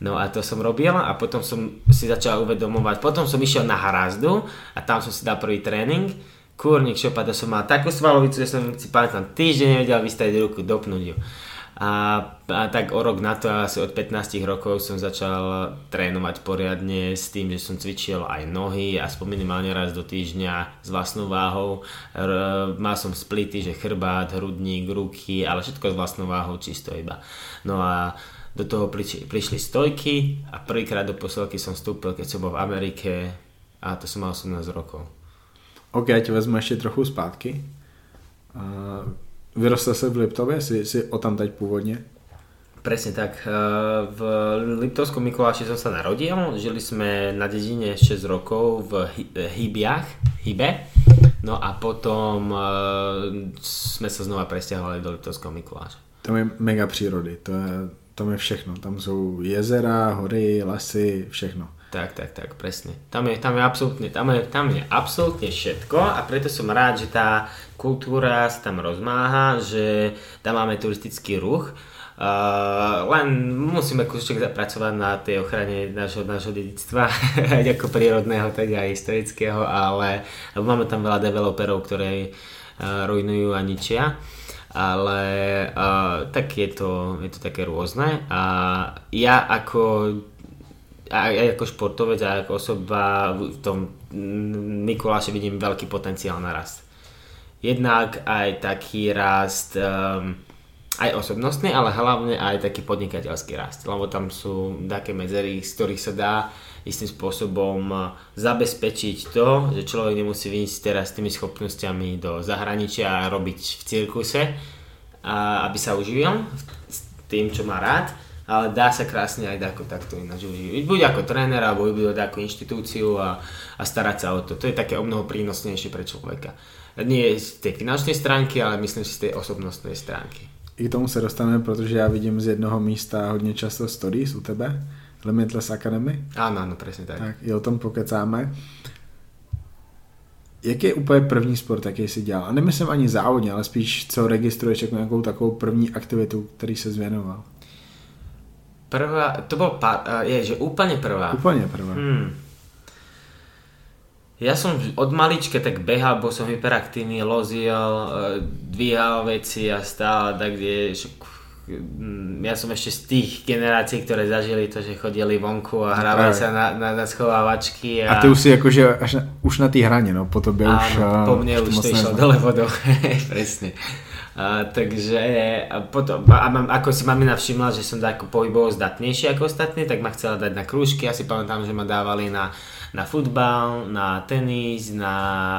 No a to som robil a potom som si začal uvedomovať, potom som išiel na Harazdu a tam som si dal prvý tréning. Kúrnik šopa, to som mal takú svalovicu, že som si pamätám, týždeň nevedel vystaviť ruku, dopnúť ju. A, a tak o rok na to, asi od 15 rokov som začal trénovať poriadne s tým, že som cvičil aj nohy, aspoň minimálne raz do týždňa s vlastnou váhou. R- mal som splity, že chrbát, hrudník, ruky, ale všetko s vlastnou váhou, čisto iba. No a do toho prišli, prišli stojky a prvýkrát do posilky som vstúpil, keď som bol v Amerike a to som mal 18 rokov. OK, ja ti vezmu ešte trochu zpátky. Uh, vyrostal sa v Liptove, si, si o tam dať pôvodne? Presne tak. V Liptovskom Mikuláši som sa narodil. Žili sme na dedine 6 rokov v Hybiach, Hybe. No a potom sme sa znova presťahovali do Liptovského Mikuláša. To je mega přírody. To je tam je všechno. Tam sú jezera, hory, lesy, všechno. Tak, tak, tak, presne. Tam je, tam je absolútne, tam je, tam je absolútne všetko a preto som rád, že tá kultúra sa tam rozmáha, že tam máme turistický ruch. Uh, len musíme kúšček zapracovať na tej ochrane nášho, nášho dedictva, ako prírodného, tak aj historického, ale máme tam veľa developerov, ktoré uh, rujnujú a ničia ale uh, tak je to, je to také rôzne a ja ako aj ako športovec a ako osoba v tom Mikuláši vidím veľký potenciál na rast. Jednak aj taký rast um, aj osobnostný, ale hlavne aj taký podnikateľský rast, lebo tam sú také medzery, z ktorých sa dá istým spôsobom zabezpečiť to, že človek nemusí vyjsť teraz tými schopnosťami do zahraničia a robiť v cirkuse, aby sa uživil s tým, čo má rád, ale dá sa krásne aj ako takto ináč uživiť. Buď ako tréner, alebo buď ako inštitúciu a, a starať sa o to. To je také o mnoho prínosnejšie pre človeka. Nie z tej finančnej stránky, ale myslím si z tej osobnostnej stránky. I k tomu se dostaneme, protože já vidím z jednoho místa hodně často stories u tebe, Limitless Academy. Áno, áno, presne tak. Tak i o tom pokecáme. Jaký je úplně první sport, jaký jsi dělal? A nemyslím ani závodně, ale spíš co registruješ jako nějakou takovou první aktivitu, který se zvěnoval? Prvá, to bol, pa, je, že úplne prvá. Úplne prvá. Hmm. Ja som od malička tak behal, bol som hyperaktívny, lozil, e, dvíhal veci a stále tak, kde ja som ešte z tých generácií, ktoré zažili to, že chodili vonku a hrávali sa na, na, na schovávačky. A... a ty už si akože až na, už na tých hrane, no po tobě Áno, už... po mne už to išlo dole vodou, presne. A, takže a potom, a, a, ako si mamina všimla, že som ako pohybovo zdatnejší ako ostatní, tak ma chcela dať na krúžky. Ja si pamätám, že ma dávali na, na futbal, na tenis, na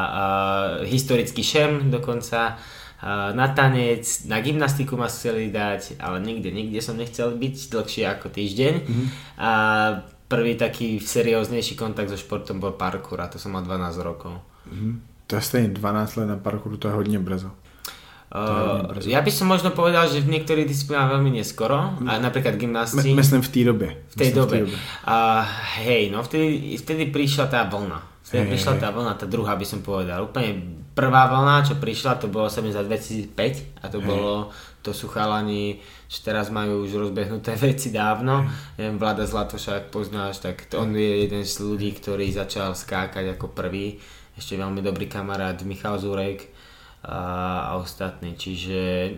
uh, historický šem dokonca na tanec, na gymnastiku ma chceli dať, ale nikde, nikde som nechcel byť dlhšie ako týždeň. Mm-hmm. A prvý taký serióznejší kontakt so športom bol parkour a to som mal 12 rokov. Mm-hmm. To je stejne 12 let na parkouru, to je hodne brzo. Uh, ja by som možno povedal, že v niektorých disciplínach veľmi neskoro, a napríklad gymnastii. My, myslím v tej dobe. V tej dobe. V tej dobe. Uh, hej, no vtedy, vtedy prišla tá vlna. Hey, prišla tá vlna, tá druhá by som povedal. Úplne prvá vlna, čo prišla, to bolo sa mi za 2005 a to hey. bolo, to sú chalani, že teraz majú už rozbehnuté veci dávno. Neviem, Vlada Zlatoša, ak poznáš, tak on je jeden z ľudí, ktorý začal skákať ako prvý. Ešte veľmi dobrý kamarát Michal Zurek a, a ostatní. Čiže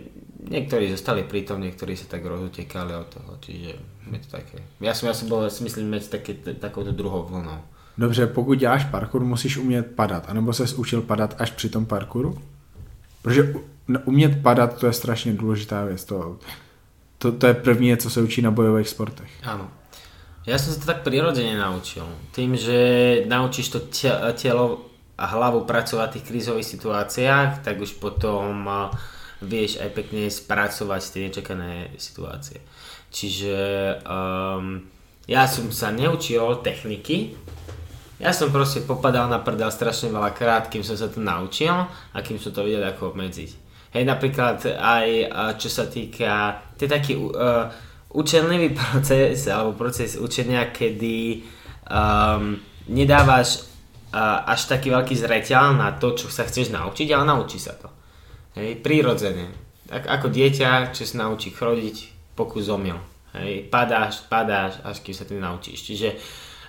niektorí zostali pritom, niektorí sa tak rozutekali od toho. Čiže je to také. Ja som, ja som bol, si myslím, medzi také, takouto druhou vlnou. Dobře, pokud děláš parkour, musíš umět padat, anebo se učil padat až při tom parkouru? Protože umět padat, to je strašně důležitá věc. To... To, to je první, co se učí na bojových sportech. Áno. Ja som sa to tak prirodzene naučil. Tým, že naučíš to telo a hlavu pracovať v tých krízových situáciách, tak už potom vieš aj pekne spracovať tie nečakané situácie. Čiže um, ja som sa neučil techniky, ja som proste popadal na prdel strašne veľa krát, kým som sa to naučil a kým som to vedel ako obmedziť. Hej, napríklad aj čo sa týka, to je taký uh, učenlivý proces, alebo proces učenia, kedy um, nedávaš uh, až taký veľký zreteľ na to, čo sa chceš naučiť, ale naučí sa to. Hej, prírodzene. Tak ako dieťa, čo sa naučí chodiť, pokus omyl. Hej, padáš, padáš, až kým sa to naučíš. Čiže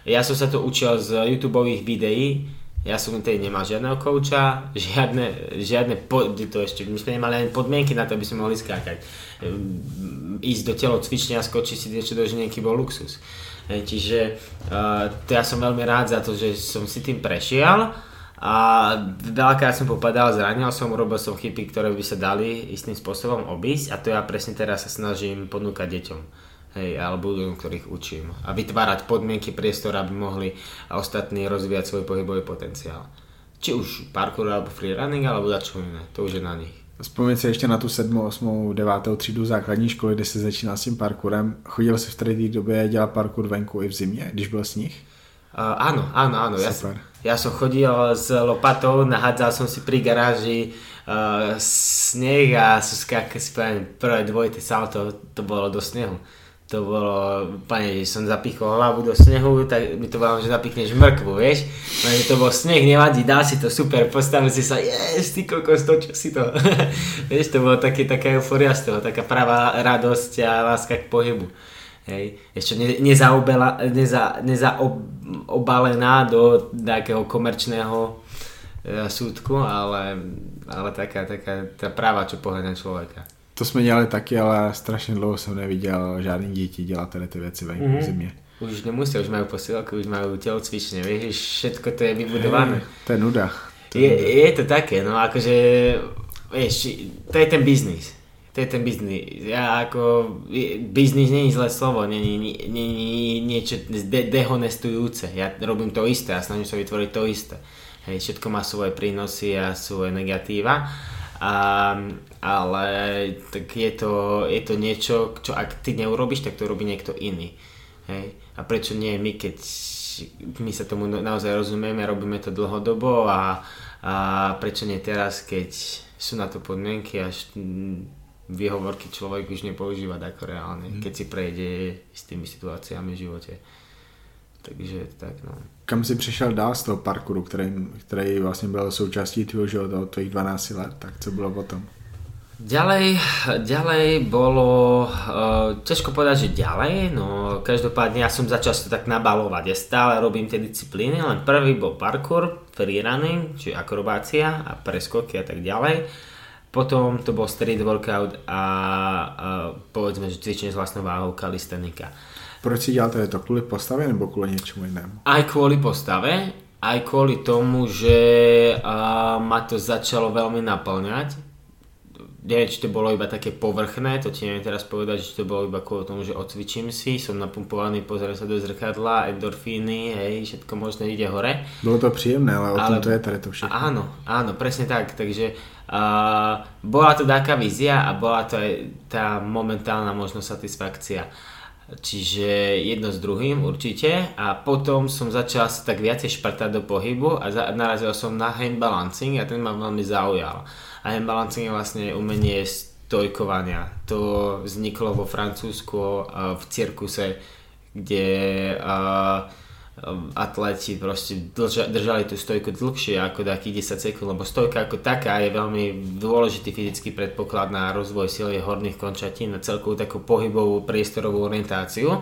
ja som sa to učil z YouTube videí, ja som tej nemal žiadneho kouča, žiadne, žiadne pod, to ešte, my sme nemali ani podmienky na to, aby sme mohli skákať. Ehm, ísť do telo cvičenia a skočiť si niečo do ženienky bol luxus. Čiže uh, to ja som veľmi rád za to, že som si tým prešiel a veľakrát som popadal, zranil som, urobil som chyby, ktoré by sa dali istým spôsobom obísť a to ja presne teraz sa snažím ponúkať deťom hej, alebo ľuďom, ktorých učím. A vytvárať podmienky, priestor, aby mohli ostatní rozvíjať svoj pohybový potenciál. Či už parkour alebo freerunning, alebo čo iné. To už je na nich. Vzpomněť si ještě na tu 7, 8, 9 třídu základní školy, kde se začínal s tím parkourem. Chodil si v té době dělat parkour venku i v zimě, když byl sníh? Uh, áno, áno, áno. Ja, ja som chodil s lopatou, nahádzal som si pri garáži uh, sneh a som skákal si prvé dvojité salto, to bolo do snehu to bolo pane, že som zapichol hlavu do snehu, tak mi to bolo, že zapichneš mrkvu, vieš? Lenže to bol sneh, nevadí, dá si to super, postavil si sa, yes, ty kokos, točil si to. vieš, to bolo také, taká euforia z toho, taká pravá radosť a láska k pohybu. Hej. Ešte ne, nezaobela, neza, nezaobalená do nejakého komerčného e, súdku, ale, ale taká, taká tá práva, čo pohľadá človeka. To jsme dělali taky, ale strašně dlouho jsem neviděl žádný děti dělat tady ty věci venku mm-hmm. v zimě. Už nemusia, už majú posielku, už majú telocvične, vieš, všetko to je vybudované. Hey, to je nuda. To je, je, je to také, no akože, vieš, to je ten biznis. To je ten biznis. Ja ako, biznis je zlé slovo, nie je niečo de- dehonestujúce. Ja robím to isté a snažím sa vytvoriť to isté. Hej, všetko má svoje prínosy a svoje negatíva a, ale tak je to, je to niečo, čo ak ty neurobiš, tak to robí niekto iný. Hej? A prečo nie my, keď my sa tomu naozaj rozumieme, robíme to dlhodobo a, a prečo nie teraz, keď sú na to podmienky až výhovorky človek už nepoužívať ako reálne, mm. keď si prejde s tými situáciami v živote. Takže tak no. Kam jsi přišel dál z toho parkouru, který, který vlastně byl součástí tvého života od tvojich 12 let, tak co bylo potom? Ďalej, ďalej bolo, uh, ťažko povedať, že ďalej, no každopádne ja som začal sa tak nabalovať, ja stále robím tie disciplíny, len prvý bol parkour, freerunning, čiže akrobácia a preskoky a tak ďalej. Potom to bol street workout a uh, povedzme, že cvičenie s vlastnou váhou kalistenika. Proč si děláte to? Kvůli postavě nebo kvůli něčemu jinému? Aj kvôli postave, aj kvôli tomu, že uh, ma to začalo veľmi naplňať. Neviem, či to bolo iba také povrchné, to ti neviem teraz povedať, či to bolo iba kvôli tomu, že odcvičím si, som napumpovaný, pozerám sa do zrkadla, endorfíny, hej, všetko možné ide hore. Bolo to príjemné, ale o ale, tom to je tady to všetko. Áno, áno, presne tak, takže uh, bola to taká vízia a bola to aj tá momentálna možnosť satisfakcia. Čiže jedno s druhým určite a potom som začal sa tak viacej šprtať do pohybu a za, narazil som na hand balancing a ten ma veľmi zaujal. A hand balancing je vlastne umenie stojkovania. To vzniklo vo Francúzsku v cirkuse, kde uh, atleti proste držali tú stojku dlhšie ako takých 10 sekúnd, lebo stojka ako taká je veľmi dôležitý fyzický predpoklad na rozvoj sily horných končatín, na celkovú takú pohybovú priestorovú orientáciu. E,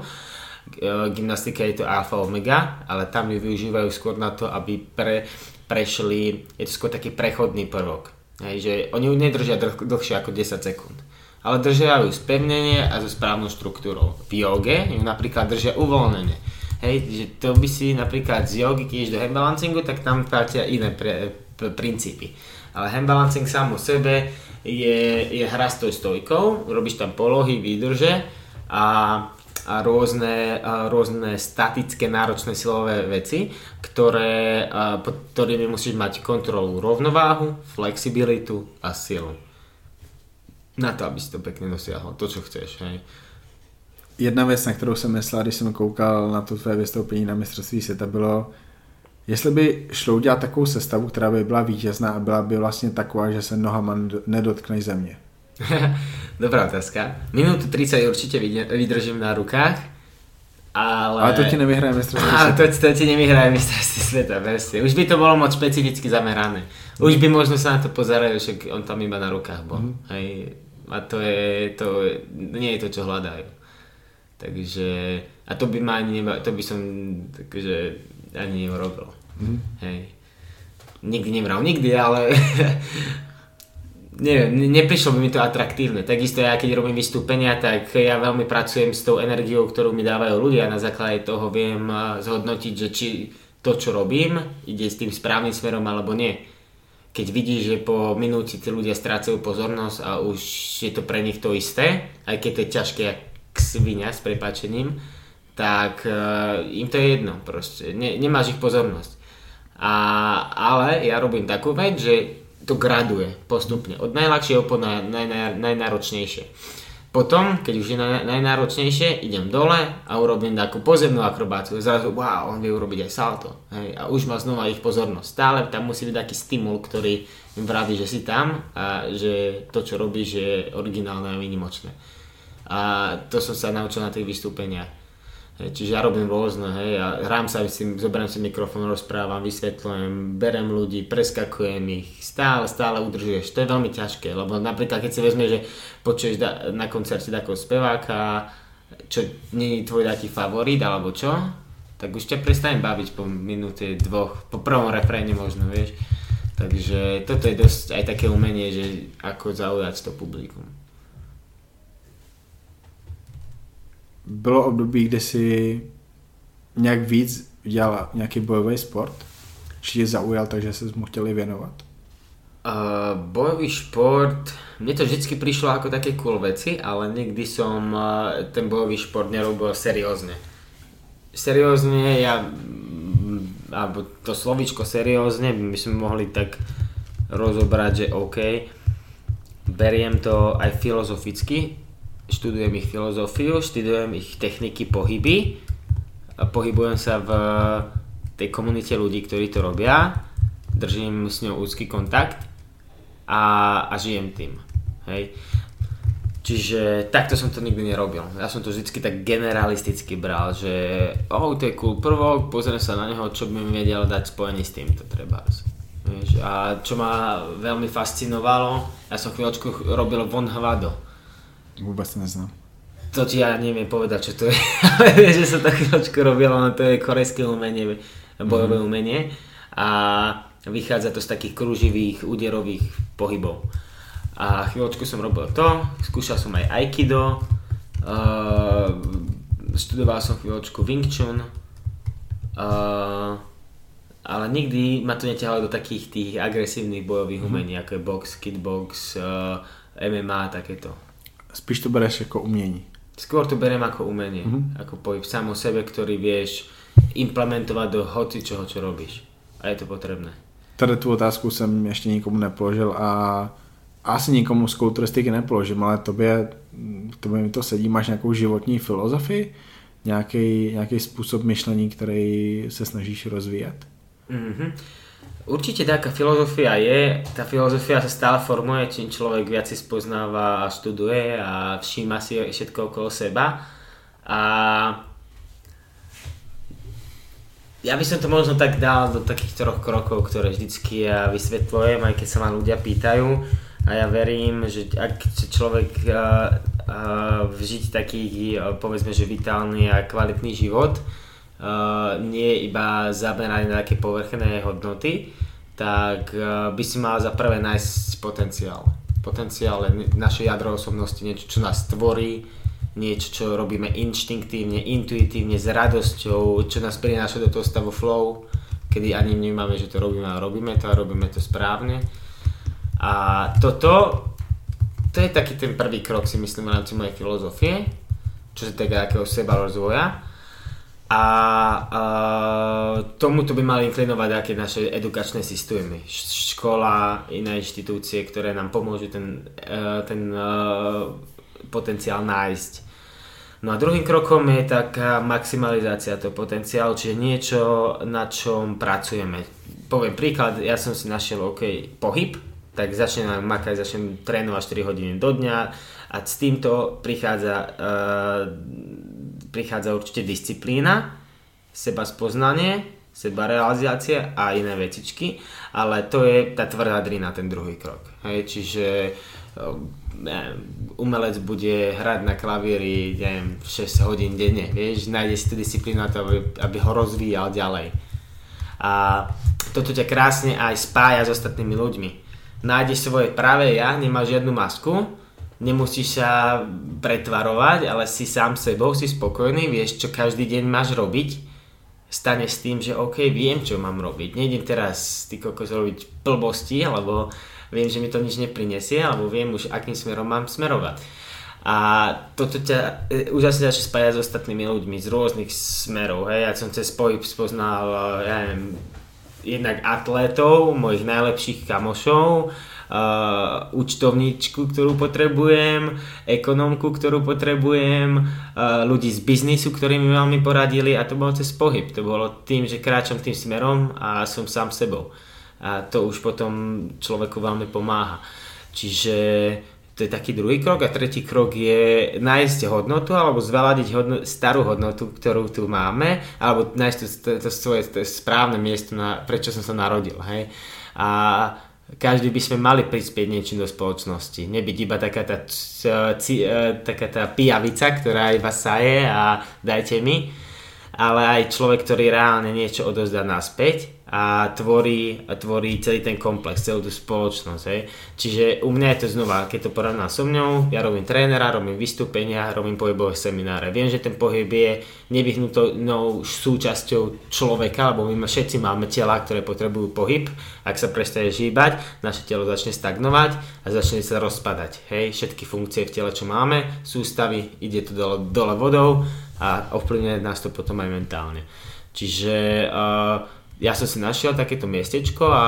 gymnastika je to alfa omega, ale tam ju využívajú skôr na to, aby pre, prešli, je to skôr taký prechodný prvok. Hej, že oni ju nedržia dlh, dlhšie ako 10 sekúnd ale držia ju spevnenie a so správnou štruktúrou. V joge ju napríklad držia uvoľnenie Hej, že to by si napríklad z jogy, keď do handbalancingu, tak tam platia iné pre, p- princípy. Ale handbalancing sám o sebe je, je hra s tou stojkou, robíš tam polohy, výdrže a rôzne, rôzne statické náročné silové veci, ktoré, pod ktorými musíš mať kontrolu rovnováhu, flexibilitu a silu. Na to, aby si to pekne dosiahol, to, čo chceš. Hej. Jedna věc, na kterou jsem myslel, když jsem koukal na to tvé vystoupení na mistrovství světa, bylo, jestli by šlo udělat takovou sestavu, která by byla vítězná a byla by vlastně taková, že se nohama nedotkne země. Dobrá otázka. Minútu 30 určite vydržím na rukách, ale... Ale to ti nevyhraje mistrovství sveta. to, to ti nevyhraje mistrovství sveta, presne. Už by to bolo moc špecificky zamerané. Už by možno sa na to pozerali, že on tam iba na rukách bol. Mm. Hej. A to je, to nie je to, čo hľadajú. Takže, a to by ma ani neba, to by som takže ani neurobil. Mm. Hej. Nikdy nevral, nikdy, ale neviem, neprišlo by mi to atraktívne. Takisto ja keď robím vystúpenia, tak ja veľmi pracujem s tou energiou, ktorú mi dávajú ľudia. Na základe toho viem zhodnotiť, že či to, čo robím, ide s tým správnym smerom alebo nie. Keď vidíš, že po minúti tí ľudia strácajú pozornosť a už je to pre nich to isté, aj keď to je ťažké jak svinia s prepačením, tak uh, im to je jedno proste. Ne, nemáš ich pozornosť. A, ale ja robím takú vec, že to graduje postupne. Od najľahšieho po naj, naj, naj, najnáročnejšie. Potom, keď už je naj, najnáročnejšie, idem dole a urobím takú pozemnú akrobáciu. Zrazu, wow, on vie urobiť aj salto. Hej, a už má znova ich pozornosť. Stále tam musí byť taký stimul, ktorý im vraví, že si tam a že to, čo robíš, je originálne a výnimočné. A to som sa naučil na tých vystúpeniach. Hej, čiže ja robím rôzne, hej, a hrám sa, si, zoberiem si mikrofón, rozprávam, vysvetľujem, berem ľudí, preskakujem ich, stále, stále udržuješ. To je veľmi ťažké, lebo napríklad keď si vezme, že počuješ da, na koncerte takého speváka, čo nie je tvoj taký favorit, alebo čo, tak už ťa prestane baviť po minúte, dvoch, po prvom refréne možno, vieš. Takže toto je dosť aj také umenie, že ako zaujať to publikum. Bylo období, kdy si nějak víc dělal nějaký bojový sport? Či tě zaujal, takže se mu chtěli věnovat? Uh, bojový šport, mne to vždy prišlo ako také cool veci, ale nikdy som uh, ten bojový šport nerobil seriózne. Seriózne, ja, alebo to slovičko seriózne by sme mohli tak rozobrať, že OK, beriem to aj filozoficky, študujem ich filozofiu, študujem ich techniky pohyby, pohybujem sa v tej komunite ľudí, ktorí to robia, držím s ňou úzky kontakt a, a žijem tým. Hej. Čiže takto som to nikdy nerobil. Ja som to vždy tak generalisticky bral, že oh, to je cool prvok, pozriem sa na neho, čo by mi vedel dať spojený s týmto treba. A čo ma veľmi fascinovalo, ja som chvíľočku robil von hvado Vôbec neznám. To ti ja neviem povedať, čo to je, ale že sa to chvíľočku robilo, no to je korejské umenie, bojové mm. umenie a vychádza to z takých kruživých, úderových pohybov. A chvíľočku som robil to, skúšal som aj Aikido, uh, študoval som chvíľočku Wing Chun, uh, ale nikdy ma to neťahalo do takých tých agresívnych bojových mm-hmm. umení, ako je box, kickbox, uh, MMA, takéto. Spíš to bereš ako umení. Skôr to beriem ako umenie, mm-hmm. ako pohyb sám o sebe, ktorý vieš implementovať do hoci čoho, čo robíš. A je to potrebné. Tady tu otázku jsem ještě nikomu nepoložil a asi nikomu z kulturistiky nepoložím, ale tobě, tobě mi to sedí, máš nějakou životní filozofii, nějaký, nějaký způsob myšlení, který se snažíš rozvíjet? Mm-hmm. Určite taká filozofia je, tá filozofia sa stále formuje, čím človek viac si spoznáva a študuje a všíma si všetko okolo seba. A ja by som to možno tak dal do takých troch krokov, ktoré vždycky ja vysvetľujem, aj keď sa ma ľudia pýtajú. A ja verím, že ak človek uh, uh, žiť taký, uh, povedzme, že vitálny a kvalitný život, uh, nie iba zameraný na také povrchné hodnoty, tak uh, by si mal za prvé nájsť potenciál. Potenciál je naše jadro osobnosti, niečo, čo nás tvorí, niečo, čo robíme inštinktívne, intuitívne, s radosťou, čo nás prináša do toho stavu flow, kedy ani vnímame, že to robíme a robíme to a robíme to správne. A toto, to je taký ten prvý krok si myslím v rámci mojej filozofie, čo sa týka akého seba rozvoja. A uh, tomuto by mali inklinovať aké naše edukačné systémy. Škola, iné inštitúcie, ktoré nám pomôžu ten, uh, ten uh, potenciál nájsť. No a druhým krokom je taká maximalizácia toho potenciálu, čiže niečo, na čom pracujeme. Poviem príklad, ja som si našiel OK, pohyb, tak začnem makať, začnem trénovať 4 hodiny do dňa a s týmto prichádza, uh, prichádza určite disciplína, seba spoznanie, seba realizácia a iné vecičky, ale to je tá tvrdá drina, ten druhý krok. Hej, čiže neviem, umelec bude hrať na klavíri neviem, 6 hodín denne, vieš, nájde si tú disciplínu aby, aby ho rozvíjal ďalej. A toto ťa krásne aj spája s ostatnými ľuďmi. Nájdeš svoje práve ja, nemáš žiadnu masku, nemusíš sa pretvarovať, ale si sám sebou, si spokojný, vieš, čo každý deň máš robiť stane s tým, že OK, viem, čo mám robiť. Nejdem teraz ty kokos robiť blbosti, alebo viem, že mi to nič neprinesie, alebo viem už, akým smerom mám smerovať. A toto ťa e, úžasne začne spájať s ostatnými ľuďmi z rôznych smerov. Hej. Ja som cez pohyb spoznal, e, ja neviem, jednak atletov, mojich najlepších kamošov, uh, účtovníčku, ktorú potrebujem, ekonomku, ktorú potrebujem, uh, ľudí z biznisu, ktorí mi veľmi poradili a to bolo cez pohyb. To bolo tým, že kráčam tým smerom a som sám sebou. A to už potom človeku veľmi pomáha. Čiže to je taký druhý krok a tretí krok je nájsť hodnotu alebo zveladiť hodno, starú hodnotu, ktorú tu máme alebo nájsť to, to, to svoje to správne miesto, na, prečo som sa narodil. Hej? A každý by sme mali prispieť niečím do spoločnosti. Nebyť iba taká tá, c, e, taká tá pijavica, ktorá iba saje a dajte mi, ale aj človek, ktorý reálne niečo odozdá naspäť a tvorí, tvorí celý ten komplex, celú tú spoločnosť. Hej. Čiže u mňa je to znova, keď to porovná so mňou, ja robím trénera, robím vystúpenia, robím pohybové semináre. Viem, že ten pohyb je nevyhnutnou súčasťou človeka, lebo my všetci máme tela, ktoré potrebujú pohyb. Ak sa prestane žíbať, naše telo začne stagnovať a začne sa rozpadať. Hej. Všetky funkcie v tele, čo máme, sústavy, ide to dole, dole vodou a ovplyvňuje nás to potom aj mentálne. Čiže uh, ja som si našiel takéto miestečko a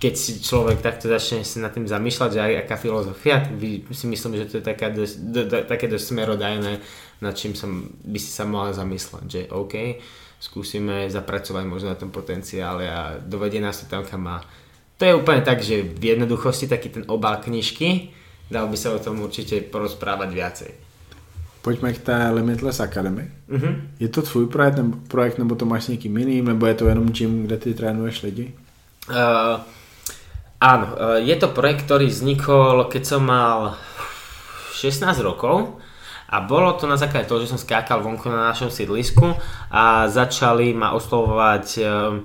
keď si človek takto začne sa nad tým zamýšľať, že aj aká filozofia, si myslím, že to je taká dosť, do, do, také dosť smerodajné, nad čím som, by si sa mohla zamýšľať, že OK, skúsime zapracovať možno na tom potenciále a dovedie nás to tam, kam má. To je úplne tak, že v jednoduchosti taký ten obal knižky, dal by sa o tom určite porozprávať viacej. Pojďme k té Limitless Academy. Mm-hmm. Je to tvůj projekt nebo, projekt, nebo to máš s někým jiným, nebo je to jenom gym, kde ty trénuješ lidi? Uh, áno, uh, je to projekt, ktorý vznikol, keď som mal 16 rokov a bolo to na základe toho, že som skákal vonku na našom sídlisku a začali ma oslovovať uh,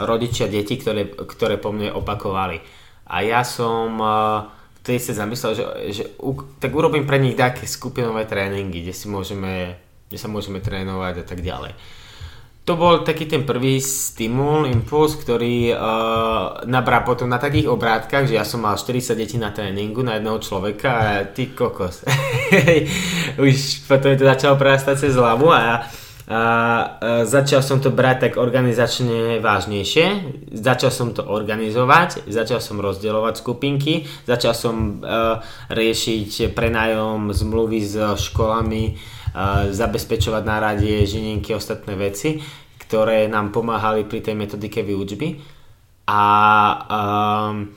rodičia detí, ktoré, ktoré po mne opakovali. A ja som uh, vtedy sa zamyslel, že, že tak urobím pre nich také skupinové tréningy, kde, si môžeme, kde sa môžeme trénovať a tak ďalej. To bol taký ten prvý stimul, impuls, ktorý uh, nabral potom na takých obrátkach, že ja som mal 40 detí na tréningu na jedného človeka a ty kokos. Už potom to začalo prerastať cez hlavu a ja začal som to brať tak organizačne vážnejšie, začal som to organizovať, začal som rozdielovať skupinky, začal som uh, riešiť prenájom zmluvy s školami, uh, zabezpečovať na rade žinenky ostatné veci, ktoré nám pomáhali pri tej metodike výučby. A um,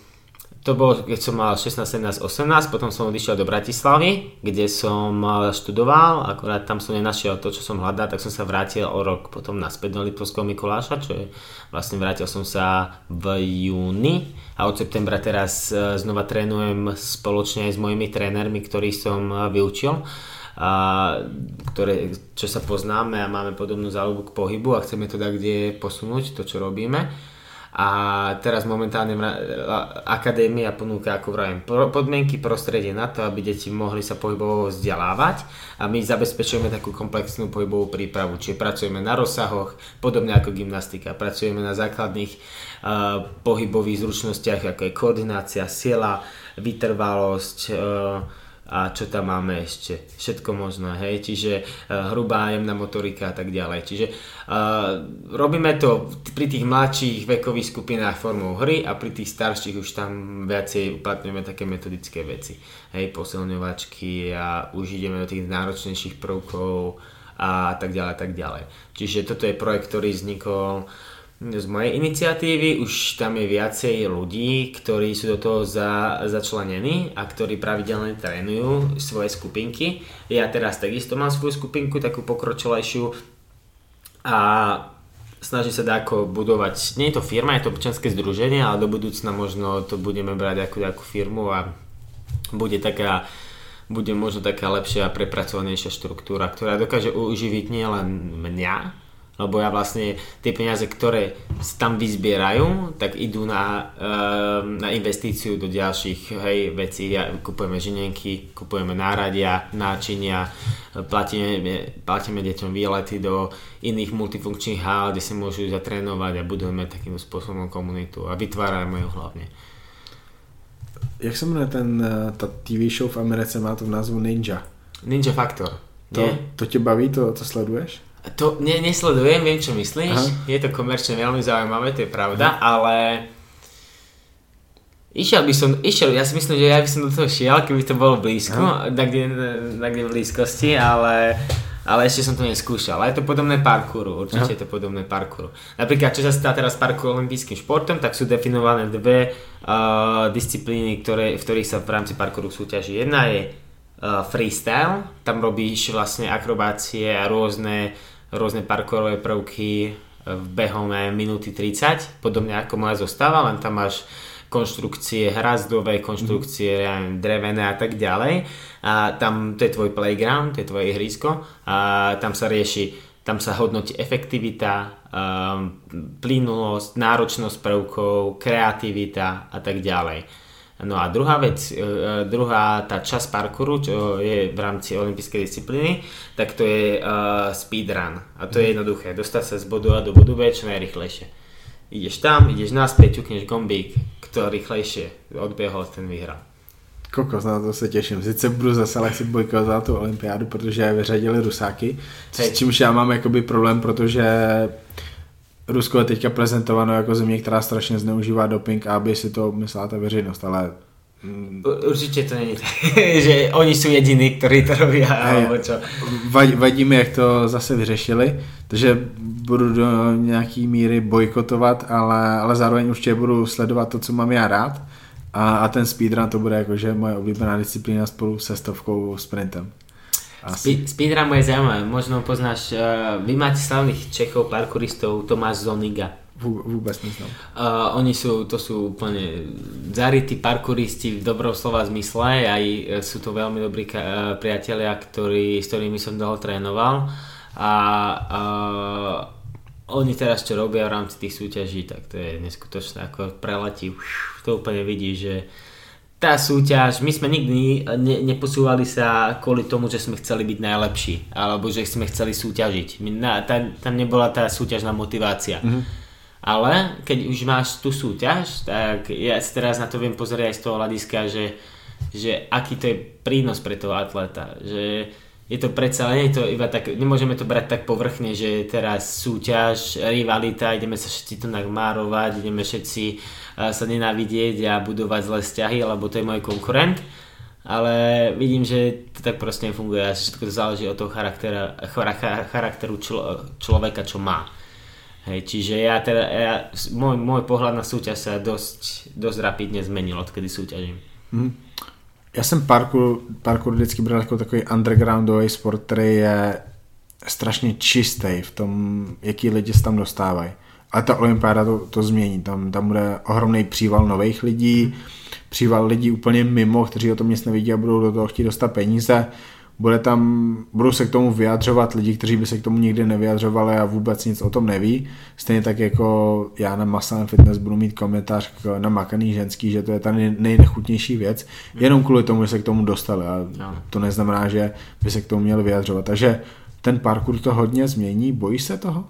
to bolo, keď som mal 16, 17, 18, potom som odišiel do Bratislavy, kde som študoval, akorát tam som nenašiel to, čo som hľadal, tak som sa vrátil o rok potom naspäť do Liptovského Mikuláša, čo je, vlastne vrátil som sa v júni a od septembra teraz eh, znova trénujem spoločne aj s mojimi trénermi, ktorých som eh, vyučil a ktoré, čo sa poznáme a máme podobnú záľubu k pohybu a chceme to tak kde posunúť, to čo robíme. A teraz momentálne akadémia ponúka, ako vravím, podmienky prostredie na to, aby deti mohli sa pohybovo vzdelávať a my zabezpečujeme takú komplexnú pohybovú prípravu, čiže pracujeme na rozsahoch, podobne ako gymnastika, pracujeme na základných uh, pohybových zručnostiach, ako je koordinácia, sila, vytrvalosť, uh, a čo tam máme ešte, všetko možné, hej, čiže uh, hrubá jemná motorika a tak ďalej. Čiže uh, robíme to pri tých mladších vekových skupinách formou hry a pri tých starších už tam viacej uplatňujeme také metodické veci, hej, posilňovačky a už ideme do tých náročnejších prvkov a tak ďalej, tak ďalej. Čiže toto je projekt, ktorý vznikol uh, z mojej iniciatívy už tam je viacej ľudí, ktorí sú do toho za, začlenení a ktorí pravidelne trénujú svoje skupinky. Ja teraz takisto mám svoju skupinku, takú pokročilejšiu a snaží sa ako budovať, nie je to firma, je to občanské združenie, ale do budúcna možno to budeme brať ako takú firmu a bude taká bude možno taká lepšia a prepracovanejšia štruktúra, ktorá dokáže uživiť nielen mňa, lebo ja vlastne tie peniaze, ktoré tam vyzbierajú, tak idú na, ehm, na investíciu do ďalších hej, vecí. Ja, kupujeme žinenky, kupujeme náradia, náčinia, platíme, platíme deťom výlety do iných multifunkčných hál, kde si môžu zatrénovať a budujeme takým spôsobom komunitu a vytvárame ju hlavne. Jak se jmenuje ten, eh, ta TV show v Americe, má to v názvu Ninja? Ninja Factor. To, to tě baví, to, to sleduješ? To ne, nesledujem, viem čo myslíš. Aha. Je to komerčne veľmi zaujímavé, to je pravda, Aha. ale Išiel by som, išiel, ja si myslím, že ja by som do toho šiel, keby to bolo blízko, na kde, na kde v blízkosti, ale, ale ešte som to neskúšal. Ale je to podobné parkouru, určite Aha. je to podobné parkouru. Napríklad, čo sa stá teraz parkour olympijským športom, tak sú definované dve uh, disciplíny, ktoré, v ktorých sa v rámci parkouru súťaží. Jedna je uh, freestyle, tam robíš vlastne akrobácie a rôzne rôzne parkourové prvky v behom minúty 30, podobne ako moja zostáva, len tam máš konštrukcie hrazdové, konštrukcie mm. drevené a tak ďalej. A tam to je tvoj playground, to je tvoje ihrisko a tam sa rieši tam sa hodnotí efektivita, um, plynulosť, náročnosť prvkov, kreativita a tak ďalej. No a druhá vec, e, e, druhá tá časť parkouru, čo je v rámci olympijskej disciplíny, tak to je uh, speedrun. A to je mhm. jednoduché, dostať sa z bodu A do bodu B čo najrychlejšie. Ideš tam, ideš naspäť, ťukneš gombík, kto rýchlejšie odbehol, ten vyhral. Kokos, na to se těším. Sice budu zase lehce bojkovat za tu olympiádu, protože vyřadili Rusáky, s čímž já mám jakoby problém, protože Rusko je teďka prezentováno jako země, která strašně zneužívá doping aby si to myslela ta veřejnost, ale mm, Určitě to není tak, že oni jsou jediní, kteří to robí, alebo čo. Vadí mi, jak to zase vyřešili, takže budu do nějaký míry bojkotovat, ale, ale zároveň určitě budu sledovat to, co mám já rád a, a ten speedrun to bude jakože moje oblíbená disciplína spolu se stovkou sprintem. Asi. Speedrun je zaujímavé, možno poznáš, uh, vy máte slavných Čechov, parkouristov, Tomáš Zoniga. Vôbec neznám. Uh, oni sú, to sú úplne zarytí parkouristi v dobrom slova zmysle, aj e, sú to veľmi dobrí uh, priatelia, ktorí, s ktorými som dlho trénoval a uh, oni teraz čo robia v rámci tých súťaží, tak to je neskutočné, ako preletí, to úplne vidí, že tá súťaž, my sme nikdy ne, neposúvali sa kvôli tomu, že sme chceli byť najlepší, alebo že sme chceli súťažiť. My, na, tá, tam nebola tá súťažná motivácia. Mm-hmm. Ale keď už máš tú súťaž, tak ja si teraz na to viem pozrieť aj z toho hľadiska, že, že aký to je prínos pre toho atleta. Že je to predsa, nie je to iba tak, nemôžeme to brať tak povrchne, že teraz súťaž, rivalita, ideme sa všetci tu nagmárovať, ideme všetci uh, sa nenávidieť a budovať zlé vzťahy, lebo to je môj konkurent. Ale vidím, že to tak proste nefunguje a všetko záleží od toho charaktera, charakteru člo, človeka, čo má. Hej, čiže ja teda, ja, môj, môj pohľad na súťaž sa dosť, dosť rapidne zmenil, odkedy súťažím. Mm. Já jsem parkour, parkour vždycky bral jako takový undergroundový sport, který je strašně čistý v tom, jaký lidi se tam dostávají. Ale ta olympiáda to, to změní. Tam, tam bude ohromný příval nových lidí, příval lidí úplně mimo, kteří o tom nic nevidí a budou do toho chtít dostat peníze. Bude tam, budou se k tomu vyjadřovat lidi, kteří by se k tomu nikdy nevyjadřovali a vůbec nic o tom neví. Stejně tak jako já na Masan Fitness budu mít komentář na makaný ženský, že to je ta nejnechutnější věc, jenom kvůli tomu, že se k tomu dostali a to neznamená, že by se k tomu měli vyjadřovat. Takže ten parkour to hodně změní, bojíš se toho?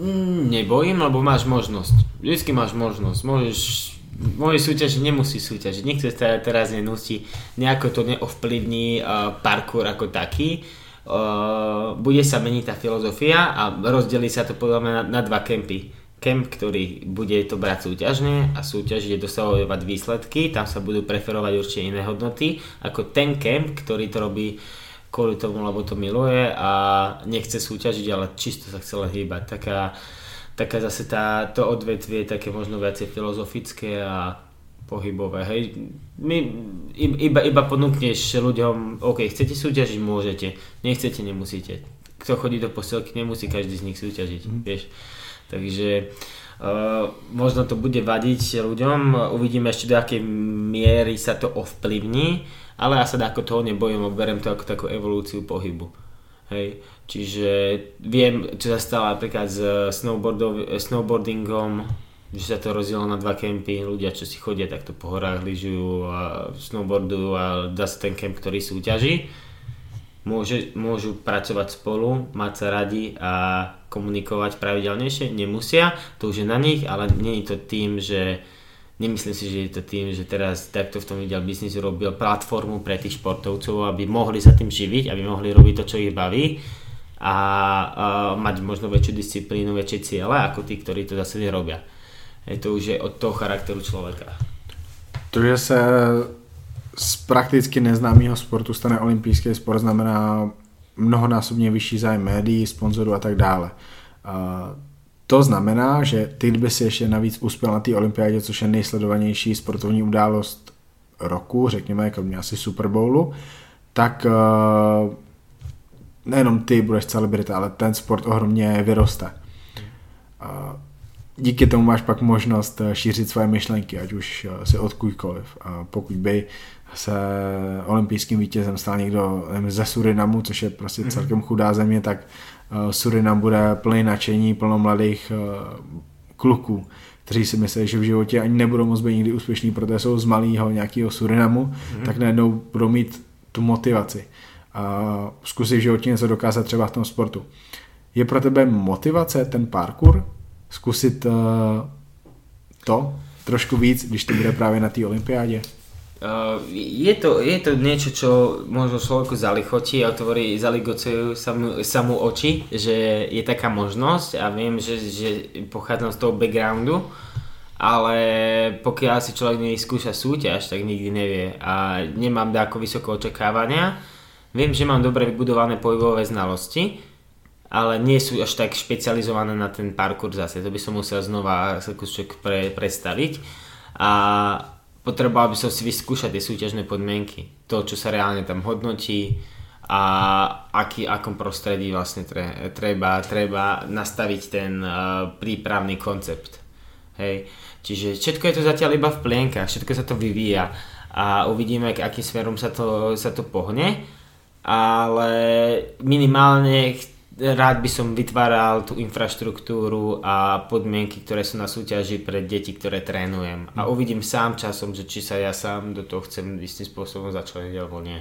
Mm, nebojím, lebo máš možnosť. Vždycky máš možnosť. Môžeš môj súťaž nemusí súťažiť. Nikto sa teraz nenúti, nejako to neovplyvní uh, parkour ako taký. Uh, bude sa meniť tá filozofia a rozdelí sa to podľa mňa na, dva kempy. Kemp, ktorý bude to brať súťažne a súťažiť dosahovať výsledky, tam sa budú preferovať určite iné hodnoty, ako ten kemp, ktorý to robí kvôli tomu, lebo to miluje a nechce súťažiť, ale čisto sa chce len hýbať. Taká, taká zase tá, to odvetvie také možno viacej filozofické a pohybové. Hej. My, iba, iba ponúkneš ľuďom, OK, chcete súťažiť, môžete, nechcete, nemusíte. Kto chodí do posielky, nemusí každý z nich súťažiť, mm. vieš. Takže uh, možno to bude vadiť ľuďom, uvidíme ešte do akej miery sa to ovplyvní, ale ja sa ako toho nebojím, berem to ako takú evolúciu pohybu. Hej. Čiže viem, čo sa stalo napríklad s snowboardingom, že sa to rozdielo na dva kempy, ľudia, čo si chodia takto po horách, lyžujú a snowboardujú a dá sa ten kemp, ktorý súťaží. Môže, môžu pracovať spolu, mať sa radi a komunikovať pravidelnejšie, nemusia, to už je na nich, ale nie je to tým, že nemyslím si, že je to tým, že teraz takto v tom ideal business robil platformu pre tých športovcov, aby mohli sa tým živiť, aby mohli robiť to, čo ich baví a, a mať možno väčšiu disciplínu, väčšie ciele ako tí, ktorí to zase nerobia. Je to už je od toho charakteru člověka. To, že se z prakticky neznámého sportu stane olympijský sport, znamená mnohonásobně vyšší zájem médií, sponzorů a tak dále. To znamená, že ty by si ještě navíc uspěl na té olympiádě, což je nejsledovanější sportovní událost roku, řekněme, jako mě asi Super Bowlu, tak uh, nejenom ty budeš celebrita, ale ten sport ohromně vyroste. Uh, díky tomu máš pak možnost eh, šířit svoje myšlenky, ať už si odkudkoliv. A pokud by se olympijským vítězem stal někdo nevím, ze Surinamu, což je prostě mhm. celkem chudá země, tak Eh, Surinam bude plný nadšení, plno mladých eh, kluků, kteří si myslí, že v životě ani nebudou moc být nikdy úspěšní, protože jsou z malého nějakého Surinamu, mm-hmm. tak najednou budou mít tu motivaci a zkusit v životě něco dokázat třeba v tom sportu. Je pro tebe motivace ten parkour? Zkusit uh, to trošku víc, když to bude právě na té olympiádě? Uh, je, to, je to niečo, čo možno človeku zalichotí a otvorí, zaligocujú sa mu, oči, že je taká možnosť a viem, že, že pochádzam z toho backgroundu, ale pokiaľ si človek nevyskúša súťaž, tak nikdy nevie a nemám ako vysoké očakávania. Viem, že mám dobre vybudované pohybové znalosti, ale nie sú až tak špecializované na ten parkour zase, to by som musel znova sa pre, predstaviť. A potreboval by som si vyskúšať tie súťažné podmienky, to, čo sa reálne tam hodnotí a aký, akom prostredí vlastne tre, treba, treba nastaviť ten uh, prípravný koncept. Hej. Čiže všetko je to zatiaľ iba v plienkach, všetko sa to vyvíja a uvidíme, akým smerom sa to, sa to pohne, ale minimálne rád by som vytváral tú infraštruktúru a podmienky, ktoré sú na súťaži pre deti, ktoré trénujem. A hm. uvidím sám časom, že či sa ja sám do toho chcem istým spôsobom začleniť alebo nie.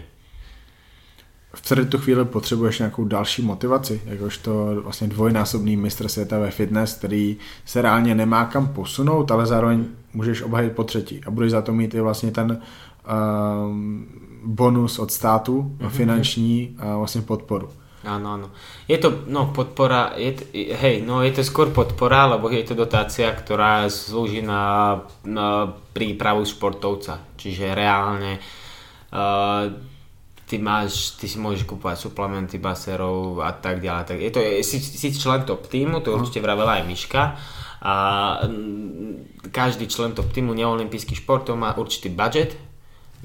V tu chvíli potřebuješ nějakou další motivaci, jakožto vlastně dvojnásobný mistr světa ve fitness, který se reálně nemá kam posunout, ale zároveň můžeš obhajit po třetí a budeš za to mít i vlastně ten um, bonus od státu, mm-hmm. finanční a vlastně podporu. Áno, áno. Je to, no, podpora, je, hej, no je to skôr podpora, lebo je to dotácia, ktorá slúži na, na prípravu športovca. Čiže reálne uh, ty máš, ty si môžeš kúpovať suplementy baserov a tak ďalej. Tak je to, si, si člen top týmu, to určite vravela aj Miška. A každý člen top týmu neolimpijských športov má určitý budget,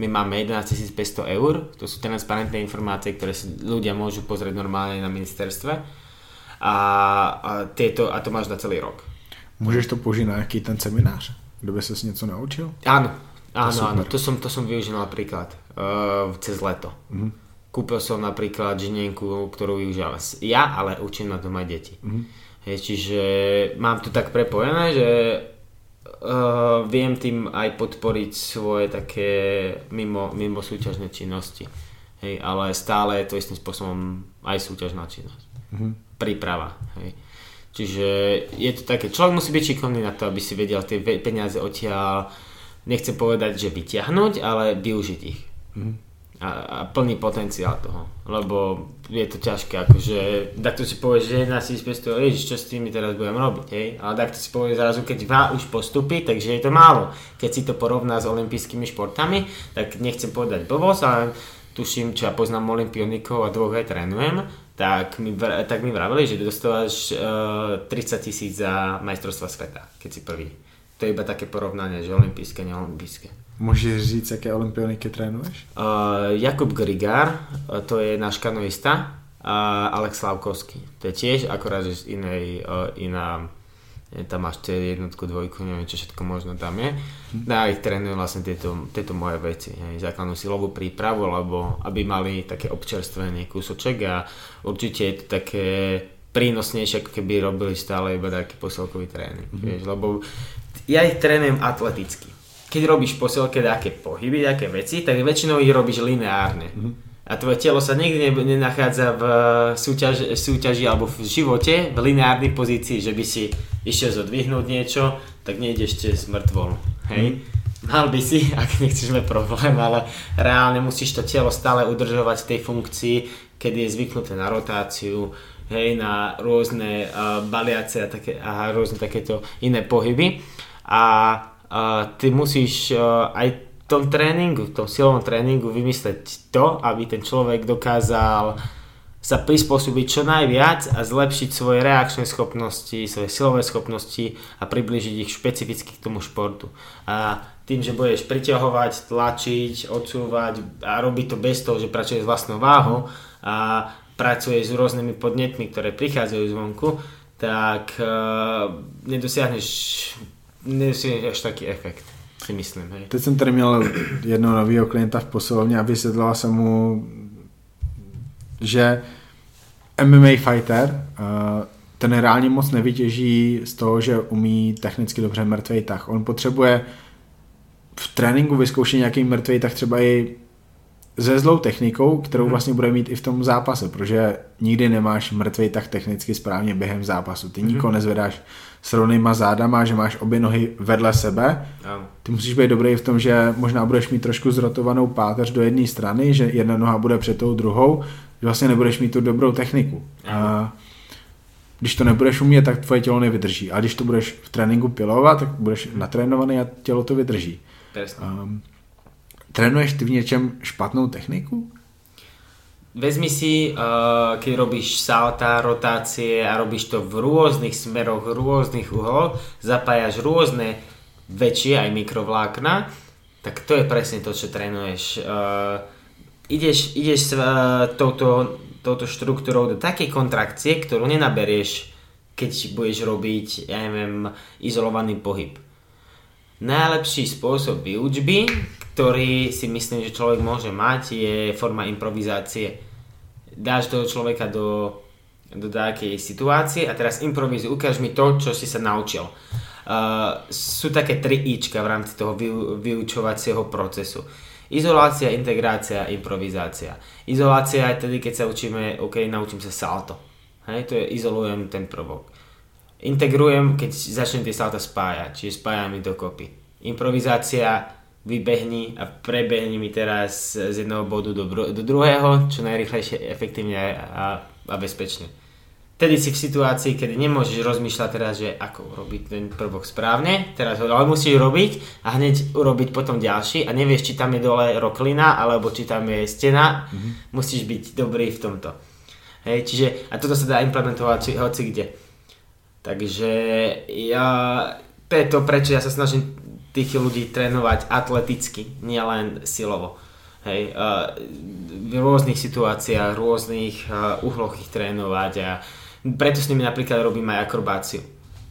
my máme 11 500 eur, to sú transparentné informácie, ktoré si ľudia môžu pozrieť normálne na ministerstve a, a, tieto, a to máš na celý rok. Môžeš to použiť na nejaký ten seminář, kde by si něco naučil? Áno, áno, to áno, to som, to som využil napríklad uh, cez leto. Mm-hmm. kúpil som napríklad žinienku, ktorú využívam ja, ale učím na tom aj deti. Mm-hmm. Hej, čiže mám to tak prepojené, že uh, viem tým aj podporiť svoje také mimo, mimo súťažné činnosti. Hej, ale stále je to istým spôsobom aj súťažná činnosť. Mm-hmm. Príprava. Hej. Čiže je to také, človek musí byť šikovný na to, aby si vedel tie peniaze odtiaľ, nechcem povedať, že vyťahnuť, ale využiť ich. Mm-hmm a, a plný potenciál toho. Lebo je to ťažké, akože takto si povieš, že 1500, ježiš, čo s tými teraz budem robiť, hej? Ale takto si povieš zrazu, keď má už postupy, takže je to málo. Keď si to porovná s olympijskými športami, tak nechcem povedať blbosť, ale tuším, čo ja poznám olimpionikov a dvoch aj trénujem, tak mi, tak mi vravili, že dostávaš uh, 30 tisíc za majstrovstva sveta, keď si prvý. To je iba také porovnanie, že olympijské, neolympijské. Můžeš říct, jaké olympioniky trénuješ? Uh, Jakub Grigár, to je náš kanoista, a Alex Slavkovský. To je tiež akorát, že z inej, uh, iná, tam máš tie jednotku, dvojku, neviem čo všetko možno tam je. Hm. No a ich trénujem vlastne tieto, tieto moje veci, hej, základnú silovú prípravu, lebo aby mali také občerstvenie kúsoček a určite je to také prínosnejšie, ako keby robili stále iba taký posilkový tréning, mm-hmm. vieš, lebo ja ich trénujem atleticky keď robíš posielke nejaké pohyby, nejaké veci, tak väčšinou ich robíš lineárne. Mm-hmm. A tvoje telo sa nikdy nenachádza v súťaž, súťaži alebo v živote v lineárnej pozícii, že by si išiel zodvihnúť niečo, tak nejdeš cez mŕtvolu. Hej? Mm. Mal by si, ak nechceš mať problém, ale reálne musíš to telo stále udržovať v tej funkcii, kedy je zvyknuté na rotáciu, hej, na rôzne uh, baliace a, také, a rôzne takéto iné pohyby. A ty musíš uh, aj v tom tréningu, v tom silovom tréningu vymysleť to, aby ten človek dokázal sa prispôsobiť čo najviac a zlepšiť svoje reakčné schopnosti, svoje silové schopnosti a približiť ich špecificky k tomu športu. A tým, že budeš priťahovať, tlačiť, odsúvať a robiť to bez toho, že pracuješ s vlastnou váhou a pracuješ s rôznymi podnetmi, ktoré prichádzajú zvonku, tak uh, nedosiahneš nejsi až taký efekt, si myslím. Hej. Teď jsem tady měl jednoho nového klienta v posilovně a vysvětlila jsem mu, že MMA fighter uh, ten reálně moc nevytěží z toho, že umí technicky dobře mrtvý tah. On potřebuje v tréninku vyzkoušet nějaký mrtvý tah třeba i se zlou technikou, kterou hmm. vlastně bude mít i v tom zápase, protože nikdy nemáš mrtvý tak technicky správně během zápasu. Ty hmm. nikoho nezvedáš s rovnýma zádama, že máš obě nohy vedle sebe. Ty musíš být dobrý v tom, že možná budeš mít trošku zrotovanou páteř do jedné strany, že jedna noha bude před tou druhou, že vlastně nebudeš mít tu dobrou techniku. A když to nebudeš umět, tak tvoje tělo nevydrží. A když to budeš v tréninku pilovat, tak budeš natrénovaný a tělo to vydrží. Um, trénuješ ty v něčem špatnou techniku? Vezmi si, uh, keď robíš salta, rotácie a robíš to v rôznych smeroch, rôznych uhloch, zapájaš rôzne väčšie aj mikrovlákna, tak to je presne to, čo trénuješ. Uh, ideš ideš s uh, touto, touto štruktúrou do takej kontrakcie, ktorú nenaberieš, keď budeš robiť, ja neviem, izolovaný pohyb. Najlepší spôsob výučby, ktorý si myslím, že človek môže mať, je forma improvizácie. Dáš toho človeka do, do nejakej situácie a teraz improvizuj, ukáž mi to, čo si sa naučil. Uh, sú také tri ička v rámci toho vyu, vyučovacieho procesu. Izolácia, integrácia, improvizácia. Izolácia je tedy, keď sa učíme, OK, naučím sa salto. Hej, to je izolujem ten prvok. Integrujem, keď začnem tie salta spájať, čiže spájam ich dokopy. Improvizácia vybehni a prebehni mi teraz z jedného bodu do, do druhého, čo najrychlejšie, efektívne a, a bezpečne. Tedy si v situácii, kedy nemôžeš rozmýšľať teraz, že ako urobiť ten prvok správne, teraz ho ale musíš robiť a hneď urobiť potom ďalší a nevieš, či tam je dole roklina alebo či tam je stena, mm-hmm. musíš byť dobrý v tomto. Hej, čiže, a toto sa dá implementovať hoci kde. Takže ja, to je to, prečo ja sa snažím tých ľudí trénovať atleticky, nielen silovo. Hej, uh, v rôznych situáciách, rôznych uh, uhloch ich trénovať a preto s nimi napríklad robím aj akrobáciu.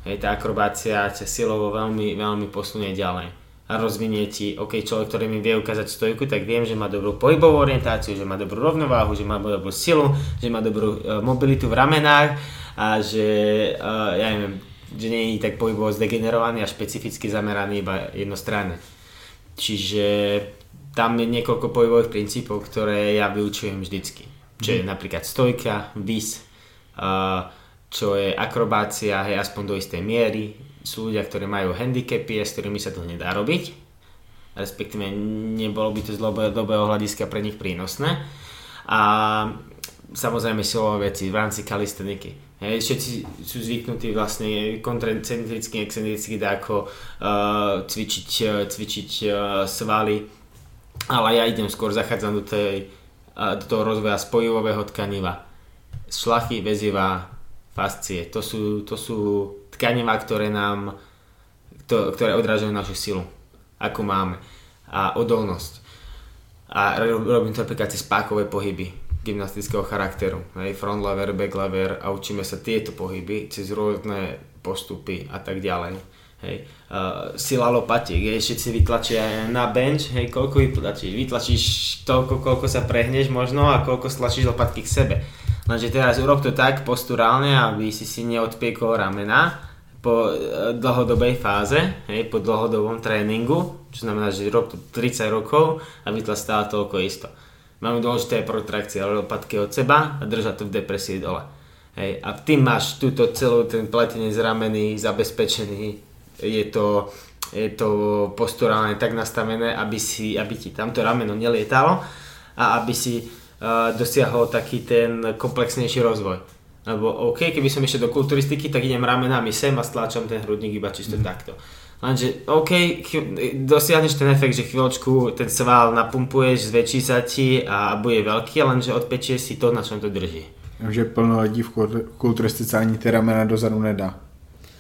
Hej, tá akrobácia ťa silovo veľmi, veľmi posunie ďalej. a rozvinie ti, ok, človek, ktorý mi vie ukázať stojku, tak viem, že má dobrú pohybovú orientáciu, že má dobrú rovnováhu, že má dobrú silu, že má dobrú uh, mobilitu v ramenách a že, ja neviem, že nie je tak pohybovo zdegenerovaný a špecificky zameraný iba jednostranne. Čiže tam je niekoľko pohybových princípov, ktoré ja vyučujem vždycky. Čo je mhm. napríklad stojka, vis, čo je akrobácia, hej, aspoň do istej miery, sú ľudia, ktorí majú handicapy, s ktorými sa to nedá robiť, respektíve nebolo by to z dlhodobého hľadiska pre nich prínosné. A samozrejme silové veci v rámci kalisteniky. Hej, všetci sú zvyknutí vlastne koncentricky, excentricky ako uh, cvičiť, cvičiť uh, svaly, ale ja idem skôr, zachádzam do, tej, uh, do toho rozvoja spojivového tkaniva. Šlachy, väziva, fascie, to sú, to sú tkanivá, ktoré nám, to, ktoré odrážajú našu silu, ako máme a odolnosť. A robím to napríklad cez pákové pohyby gymnastického charakteru, hej, front lever, back lever a učíme sa tieto pohyby cez rôzne postupy a tak ďalej. Hej. Uh, sila lopatiek, hej, všetci vytlačia na bench, hej, koľko vytlačíš? Vytlačíš toľko, koľko sa prehneš možno a koľko stlačíš lopatky k sebe. Lenže teraz urob to tak posturálne, aby si si neodpiekol ramena po e, dlhodobej fáze, hej, po dlhodobom tréningu, čo znamená, že rob to 30 rokov a vytla stále toľko isto. Máme dôležité protrakcie lopatky od seba a držať to v depresii dole. Hej, a tým máš túto celú ten pletenec ramený zabezpečený, je to, je to posturálne tak nastavené, aby, si, aby ti tamto rameno nelietalo a aby si uh, dosiahol taký ten komplexnejší rozvoj. Lebo OK, keby som išiel do kulturistiky, tak idem ramenami sem a stláčam ten hrudník iba čisto mm. takto. Lenže OK, dosiahneš ten efekt, že chvíľočku ten sval napumpuješ, zväčší sa ti a bude veľký, lenže odpečie si to, na čom to drží. Takže plno lidí v kulturistice ani ty ramena dozadu nedá.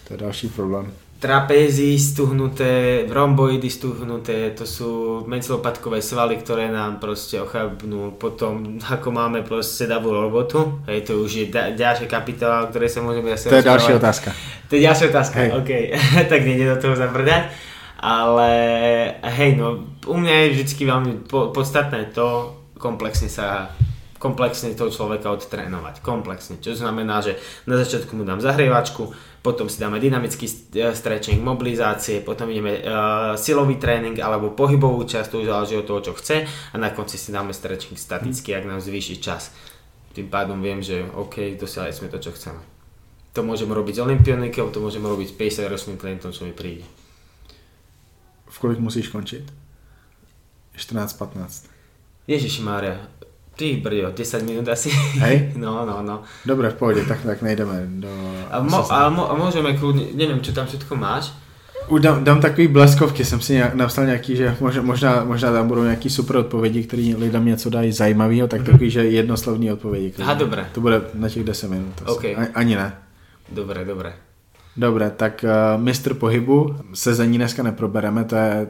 To je další problém trapézy stuhnuté, romboidy stuhnuté, to sú medzilopatkové svaly, ktoré nám proste ochabnú potom, ako máme proste sedavú robotu. Hej, to už je da- ďalšia kapitola, o ktorej sa môžeme zase To je ďalšia otázka. To je ďalšia otázka, hej. OK. tak nie do toho zabrdať. Ale hej, no, u mňa je vždy veľmi po- podstatné to komplexne sa komplexne toho človeka odtrénovať. Komplexne. Čo znamená, že na začiatku mu dám zahrievačku, potom si dáme dynamický e, stretching, mobilizácie, potom ideme uh, silový tréning alebo pohybovú časť, to už záleží od toho, čo chce a na konci si dáme stretching statický, ak nám zvýši čas. Tým pádom viem, že OK, dosiahli sme to, čo chceme. To môžem robiť s olimpionikou, to môžem robiť s 50 ročným klientom, čo mi príde. V kolik musíš končiť? 14-15. Ježiši Mária, Ty brďo, 10 minút asi. Hej? No, no, no. Dobre, v pohode, tak, tak nejdeme do... A, mo, a, mo, a môžeme kľudne, neviem, čo tam všetko máš. Dám, dám takový bleskovky, jsem si nějak, napsal nějaký, že možná, možná, tam budou nějaký super odpovědi, které lidem něco dají zajímavého, tak takový, že jednoslovný odpovědi. Aha, dobré. To bude na těch 10 minut. Okay. Ani ne. Dobré, dobré. Dobré, tak uh, mistr pohybu, sezení dneska neprobereme, to je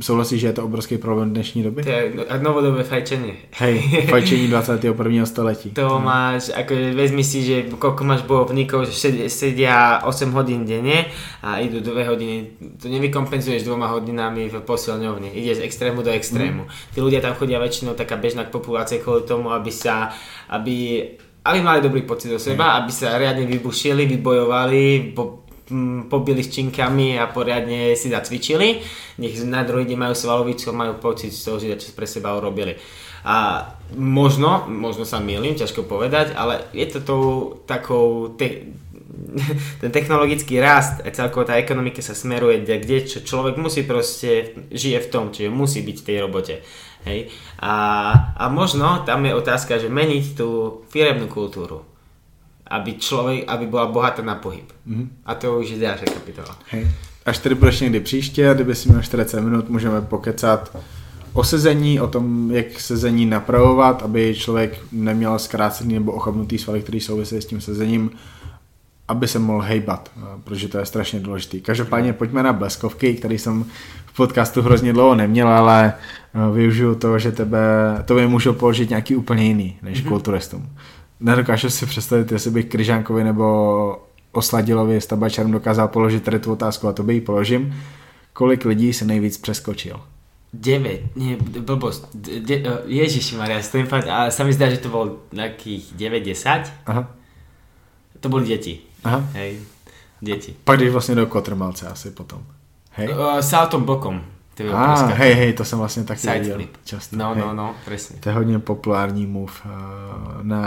Souhlasíš, že je to obrovský problém dnešní doby? To je novodobé fajčenie. Hej, fajčení 21. století. To máš, ako vezmi si, že koľko máš bojovníkov, že sedia 8 hodín denne a idú 2 hodiny, to nevykompenzuješ dvoma hodinami v posilňovni, ideš z extrému do extrému. Mm. Tí ľudia tam chodia väčšinou taká bežná populácia kvôli tomu, aby sa, aby aby mali dobrý pocit do seba, aby sa riadne vybušili, vybojovali, po, pobili s činkami a poriadne si zacvičili. Nech na druhý deň majú svalovičko, majú pocit z toho, že čo pre seba urobili. A možno, možno sa milím, ťažko povedať, ale je to tou takou, te, ten technologický rast a celkovo tá ekonomika sa smeruje, kde čo človek musí proste, žije v tom, čiže musí byť v tej robote. Hej? A, a možno tam je otázka, že meniť tú firemnú kultúru aby člověk, aby byla bohatá na pohyb. Mm-hmm. A to už je další kapitola. Hej. Až tedy budeš někdy příště, kdyby si měl 40 minut, můžeme pokecat o sezení, o tom, jak sezení napravovat, aby člověk neměl zkrácený nebo ochabnutý svaly, který souvisí s tím sezením, aby se mohl hejbat, protože to je strašně důležité. Každopádně pojďme na bleskovky, který jsem v podcastu hrozně dlouho neměl, ale eh, využiju to, že tebe, to by můžu položit nějaký úplně jiný než mm-hmm. kulturistům nedokážu si představit, jestli bych Kryžánkovi nebo Osladilovi s tabačarem dokázal položit tady tu otázku a to by ji položím. Kolik lidí se nejvíc přeskočil? 9, nie, blbosť. De, Ježiši Maria, stojím fakt, ale sa mi zdá, že to bolo takých 9-10. Aha. To boli deti. Aha. Hej, deti. Pak jdeš vlastně do Kotrmalce asi potom. Hej? Uh, saltom bokom. To je A, obrovská- hej, hej, to jsem vlastně taky Side viděl flip. často. No, hej. no, no, presne. To je hodně populární move uh, na,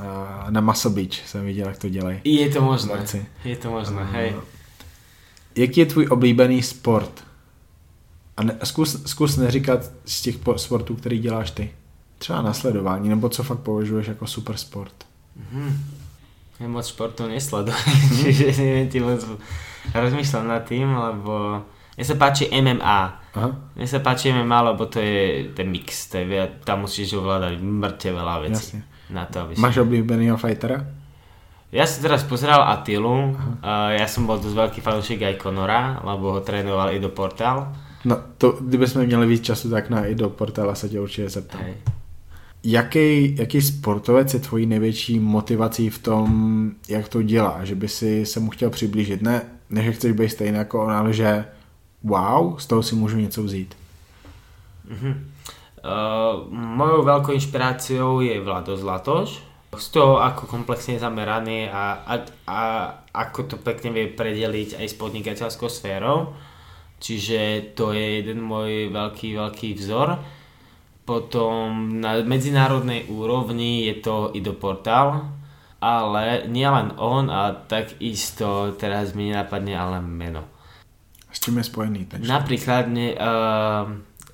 uh, na Muscle Beach jsem viděl, jak to dělají. Je to možné. Borci. Je to možné, hej. Jaký je tvůj oblíbený sport? A ne, zkus, zkus neříkat z těch po, sportů, který děláš ty. Třeba nasledování, nebo co fakt považuješ jako super sport. Mhm. Ja moc športov nesledujem, čiže neviem ti moc rozmýšľam nad tým, lebo mne sa páči MMA. Aha. Mne sa páči MMA, lebo to je ten mix, to je, tam musíš ovládať mŕte veľa vecí. Jasně. Na to, aby si... Máš oblíbenýho fightera? Ja som teraz pozeral Atilu, uh, ja som bol dosť veľký fanúšik aj Conora, lebo ho trénoval Ido Portal. No, to, kdybychom měli víc času, tak na i do portála se tě určitě zeptám. Hej. Jaký, jaký sportovec je tvojí největší motivací v tom, jak to dělá? Že by si se mu chtěl přiblížit? Ne, ne že chceš být stejný jako on, ale že wow, z toho si můžu něco vzít. Mhm. Uh, mojou veľkou inšpiráciou je Vlado Zlatoš. Z toho, ako komplexne zameraný a, a, a ako to pekne vie predeliť aj s podnikateľskou sférou. Čiže to je jeden môj veľký, veľký vzor. Potom na medzinárodnej úrovni je to Ido Portal, ale nielen on a takisto teraz mi nenapadne ale meno. S čím je spojený ten člověk? Napríklad ne, uh,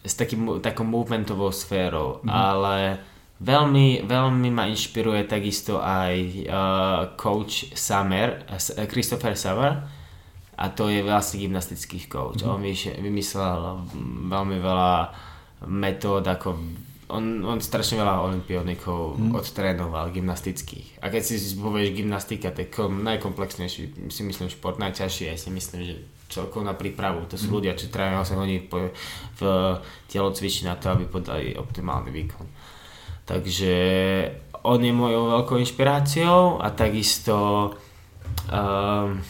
s takým, takou movementovou sférou, mm-hmm. ale veľmi, veľmi ma inšpiruje takisto aj uh, coach Summer, uh, Christopher Summer a to je vlastne gymnastický coach. Mm-hmm. On vymyslel veľmi veľa metód, ako on, on strašne veľa olimpionikov mm. odtrénoval gymnastických. A keď si povieš gymnastika, kom, najkomplexnejší, si myslím, šport, najťažší, ja si myslím, že celkovo na prípravu. To sú mm. ľudia, čo trénujú 8 hodín v telocvični na to, aby podali optimálny výkon. Takže on je mojou veľkou inšpiráciou a takisto um,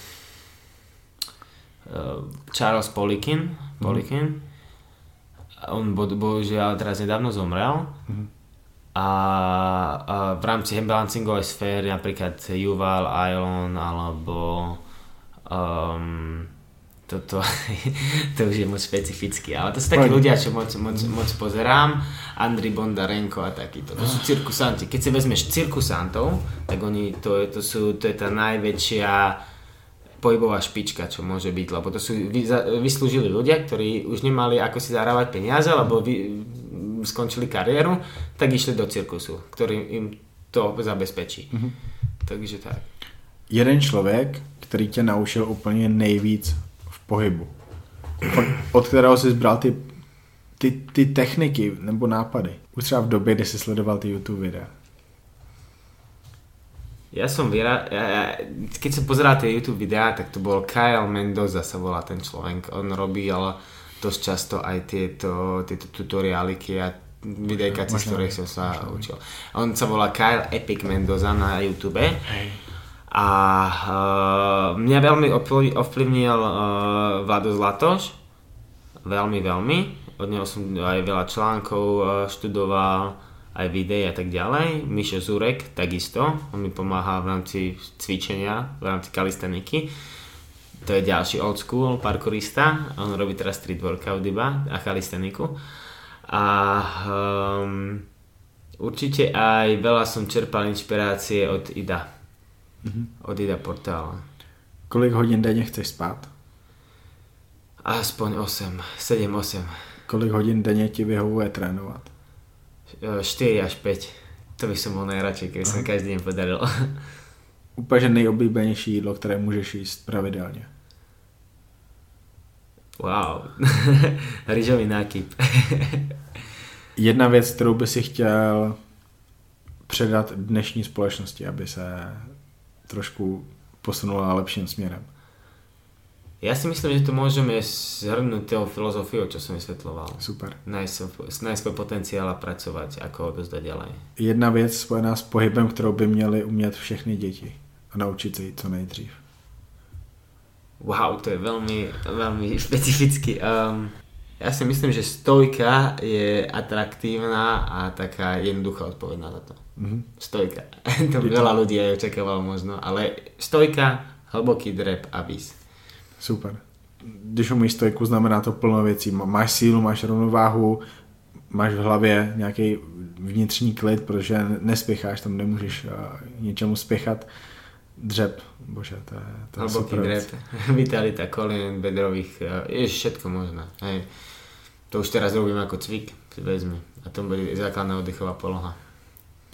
Charles Polikin, Polikin mm. on bo, bohužiaľ teraz nedávno zomrel Mhm. a, a v rámci balancingovej sféry napríklad Yuval Ailon alebo um, toto, to už je moc špecificky, ale to sú takí ľudia, čo moc, moc, moc pozerám, Andri Bondarenko a takýto, to sú cirkusanti. Keď si vezmeš cirkusantov, tak oni, to, je, to, sú, to je tá najväčšia pohybová špička, čo môže byť, lebo to sú vy, vyslúžili ľudia, ktorí už nemali ako si zarábať peniaze, lebo vy, skončili kariéru, tak išli do cirkusu, ktorý im to zabezpečí. Mm-hmm. Takže tak. Jeden člověk, který tě naučil úplně nejvíc pohybu. Od, od kterého jsi zbral ty, ty, ty techniky nebo nápady. Už třeba v době, kdy jsi sledoval ty YouTube videa. Ja som vyra... Ja, ja, keď som pozeral tie YouTube videá, tak to bol Kyle Mendoza sa volá ten človek. On robil dosť často aj tieto, tieto tutoriáliky a videjka, Možno. ktorých som sa učil. On sa volá Kyle Epic Mendoza na YouTube. Hej. A uh, mňa veľmi ovplyv- ovplyvnil uh, Vlado Zlatoš. Veľmi, veľmi. Od neho som aj veľa článkov uh, študoval, aj videí a tak ďalej. Mišo Zurek takisto. On mi pomáha v rámci cvičenia, v rámci kalisteniky. To je ďalší old school parkourista. On robí teraz street workout iba a kalisteniku. A um, určite aj veľa som čerpal inšpirácie od Ida. Od Ida Portála. Kolik hodin denně chceš spát? Aspoň 8, 7-8. Kolik hodin denně ti vyhovuje trénovat? 4 až 5. To by som bol najradšej, keby sa mi každý deň podaril. Úplně nejoblíbenější jídlo, které můžeš jíst pravidelně. Wow. Rýžový nákyp. Jedna věc, kterou by si chtěl předat dnešní společnosti, aby se trošku posunula lepším směrem. Ja si myslím, že to môžeme zhrnúť tou filozofiou, čo som vysvetloval. Super. Nájsť svoj- potenciál a pracovať, ako ho dozdať ďalej. Jedna věc spojená s pohybem, kterou by měly umět všechny děti a naučit se jí co nejdřív. Wow, to je veľmi, veľmi špecificky. Um, ja si myslím, že stojka je atraktívna a taká jednoduchá odpoveď na to. Mm-hmm. Stojka. to by veľa ľudí aj očakávalo možno, ale stojka, hlboký drep a vis. Super. Když umíš stojku, znamená to plno věcí. Máš sílu, máš rovnováhu, máš v hlavě nějaký vnitřní klid, protože nespěcháš, tam nemůžeš uh, ničemu spěchat. Dřep, bože, to je, to je super dřep, vitalita kolien, bedrových, uh, je všetko možné. Hej. To už teraz robím jako cvik, si vezmi. A to bude základná oddechová poloha.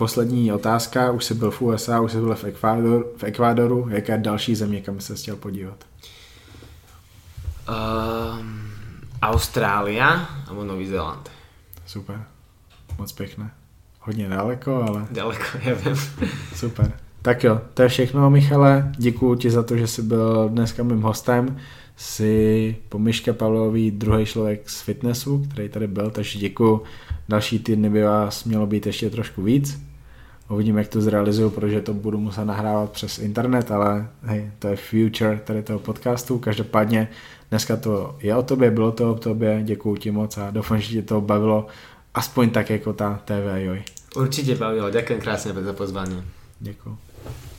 Poslední otázka, už jsi byl v USA, už jsi byl v, Ekvádor, v Ekvádoru, jaká je další země, kam se chtěl podívat? Uh, Austrália alebo Nový Zéland. Super, moc pěkné. Hodně daleko, ale... Daleko, já vím. Super. Tak jo, to je všechno, Michale. Děkuji ti za to, že jsi byl dneska mým hostem. Jsi po Myške Pavlový druhý člověk z fitnessu, který tady byl, takže děkuji. Další týdny by vás mělo být ještě trošku víc. Uvidím, jak to zrealizuju, protože to budu muset nahrávat přes internet, ale hej, to je future tady toho podcastu. Každopádně dneska to je o tobě, bylo to o tobě, děkuji ti moc a doufám, že ti to bavilo aspoň tak jako ta TV Joj. Určitě bavilo, děkuji krásně za pozvání. Děkuji.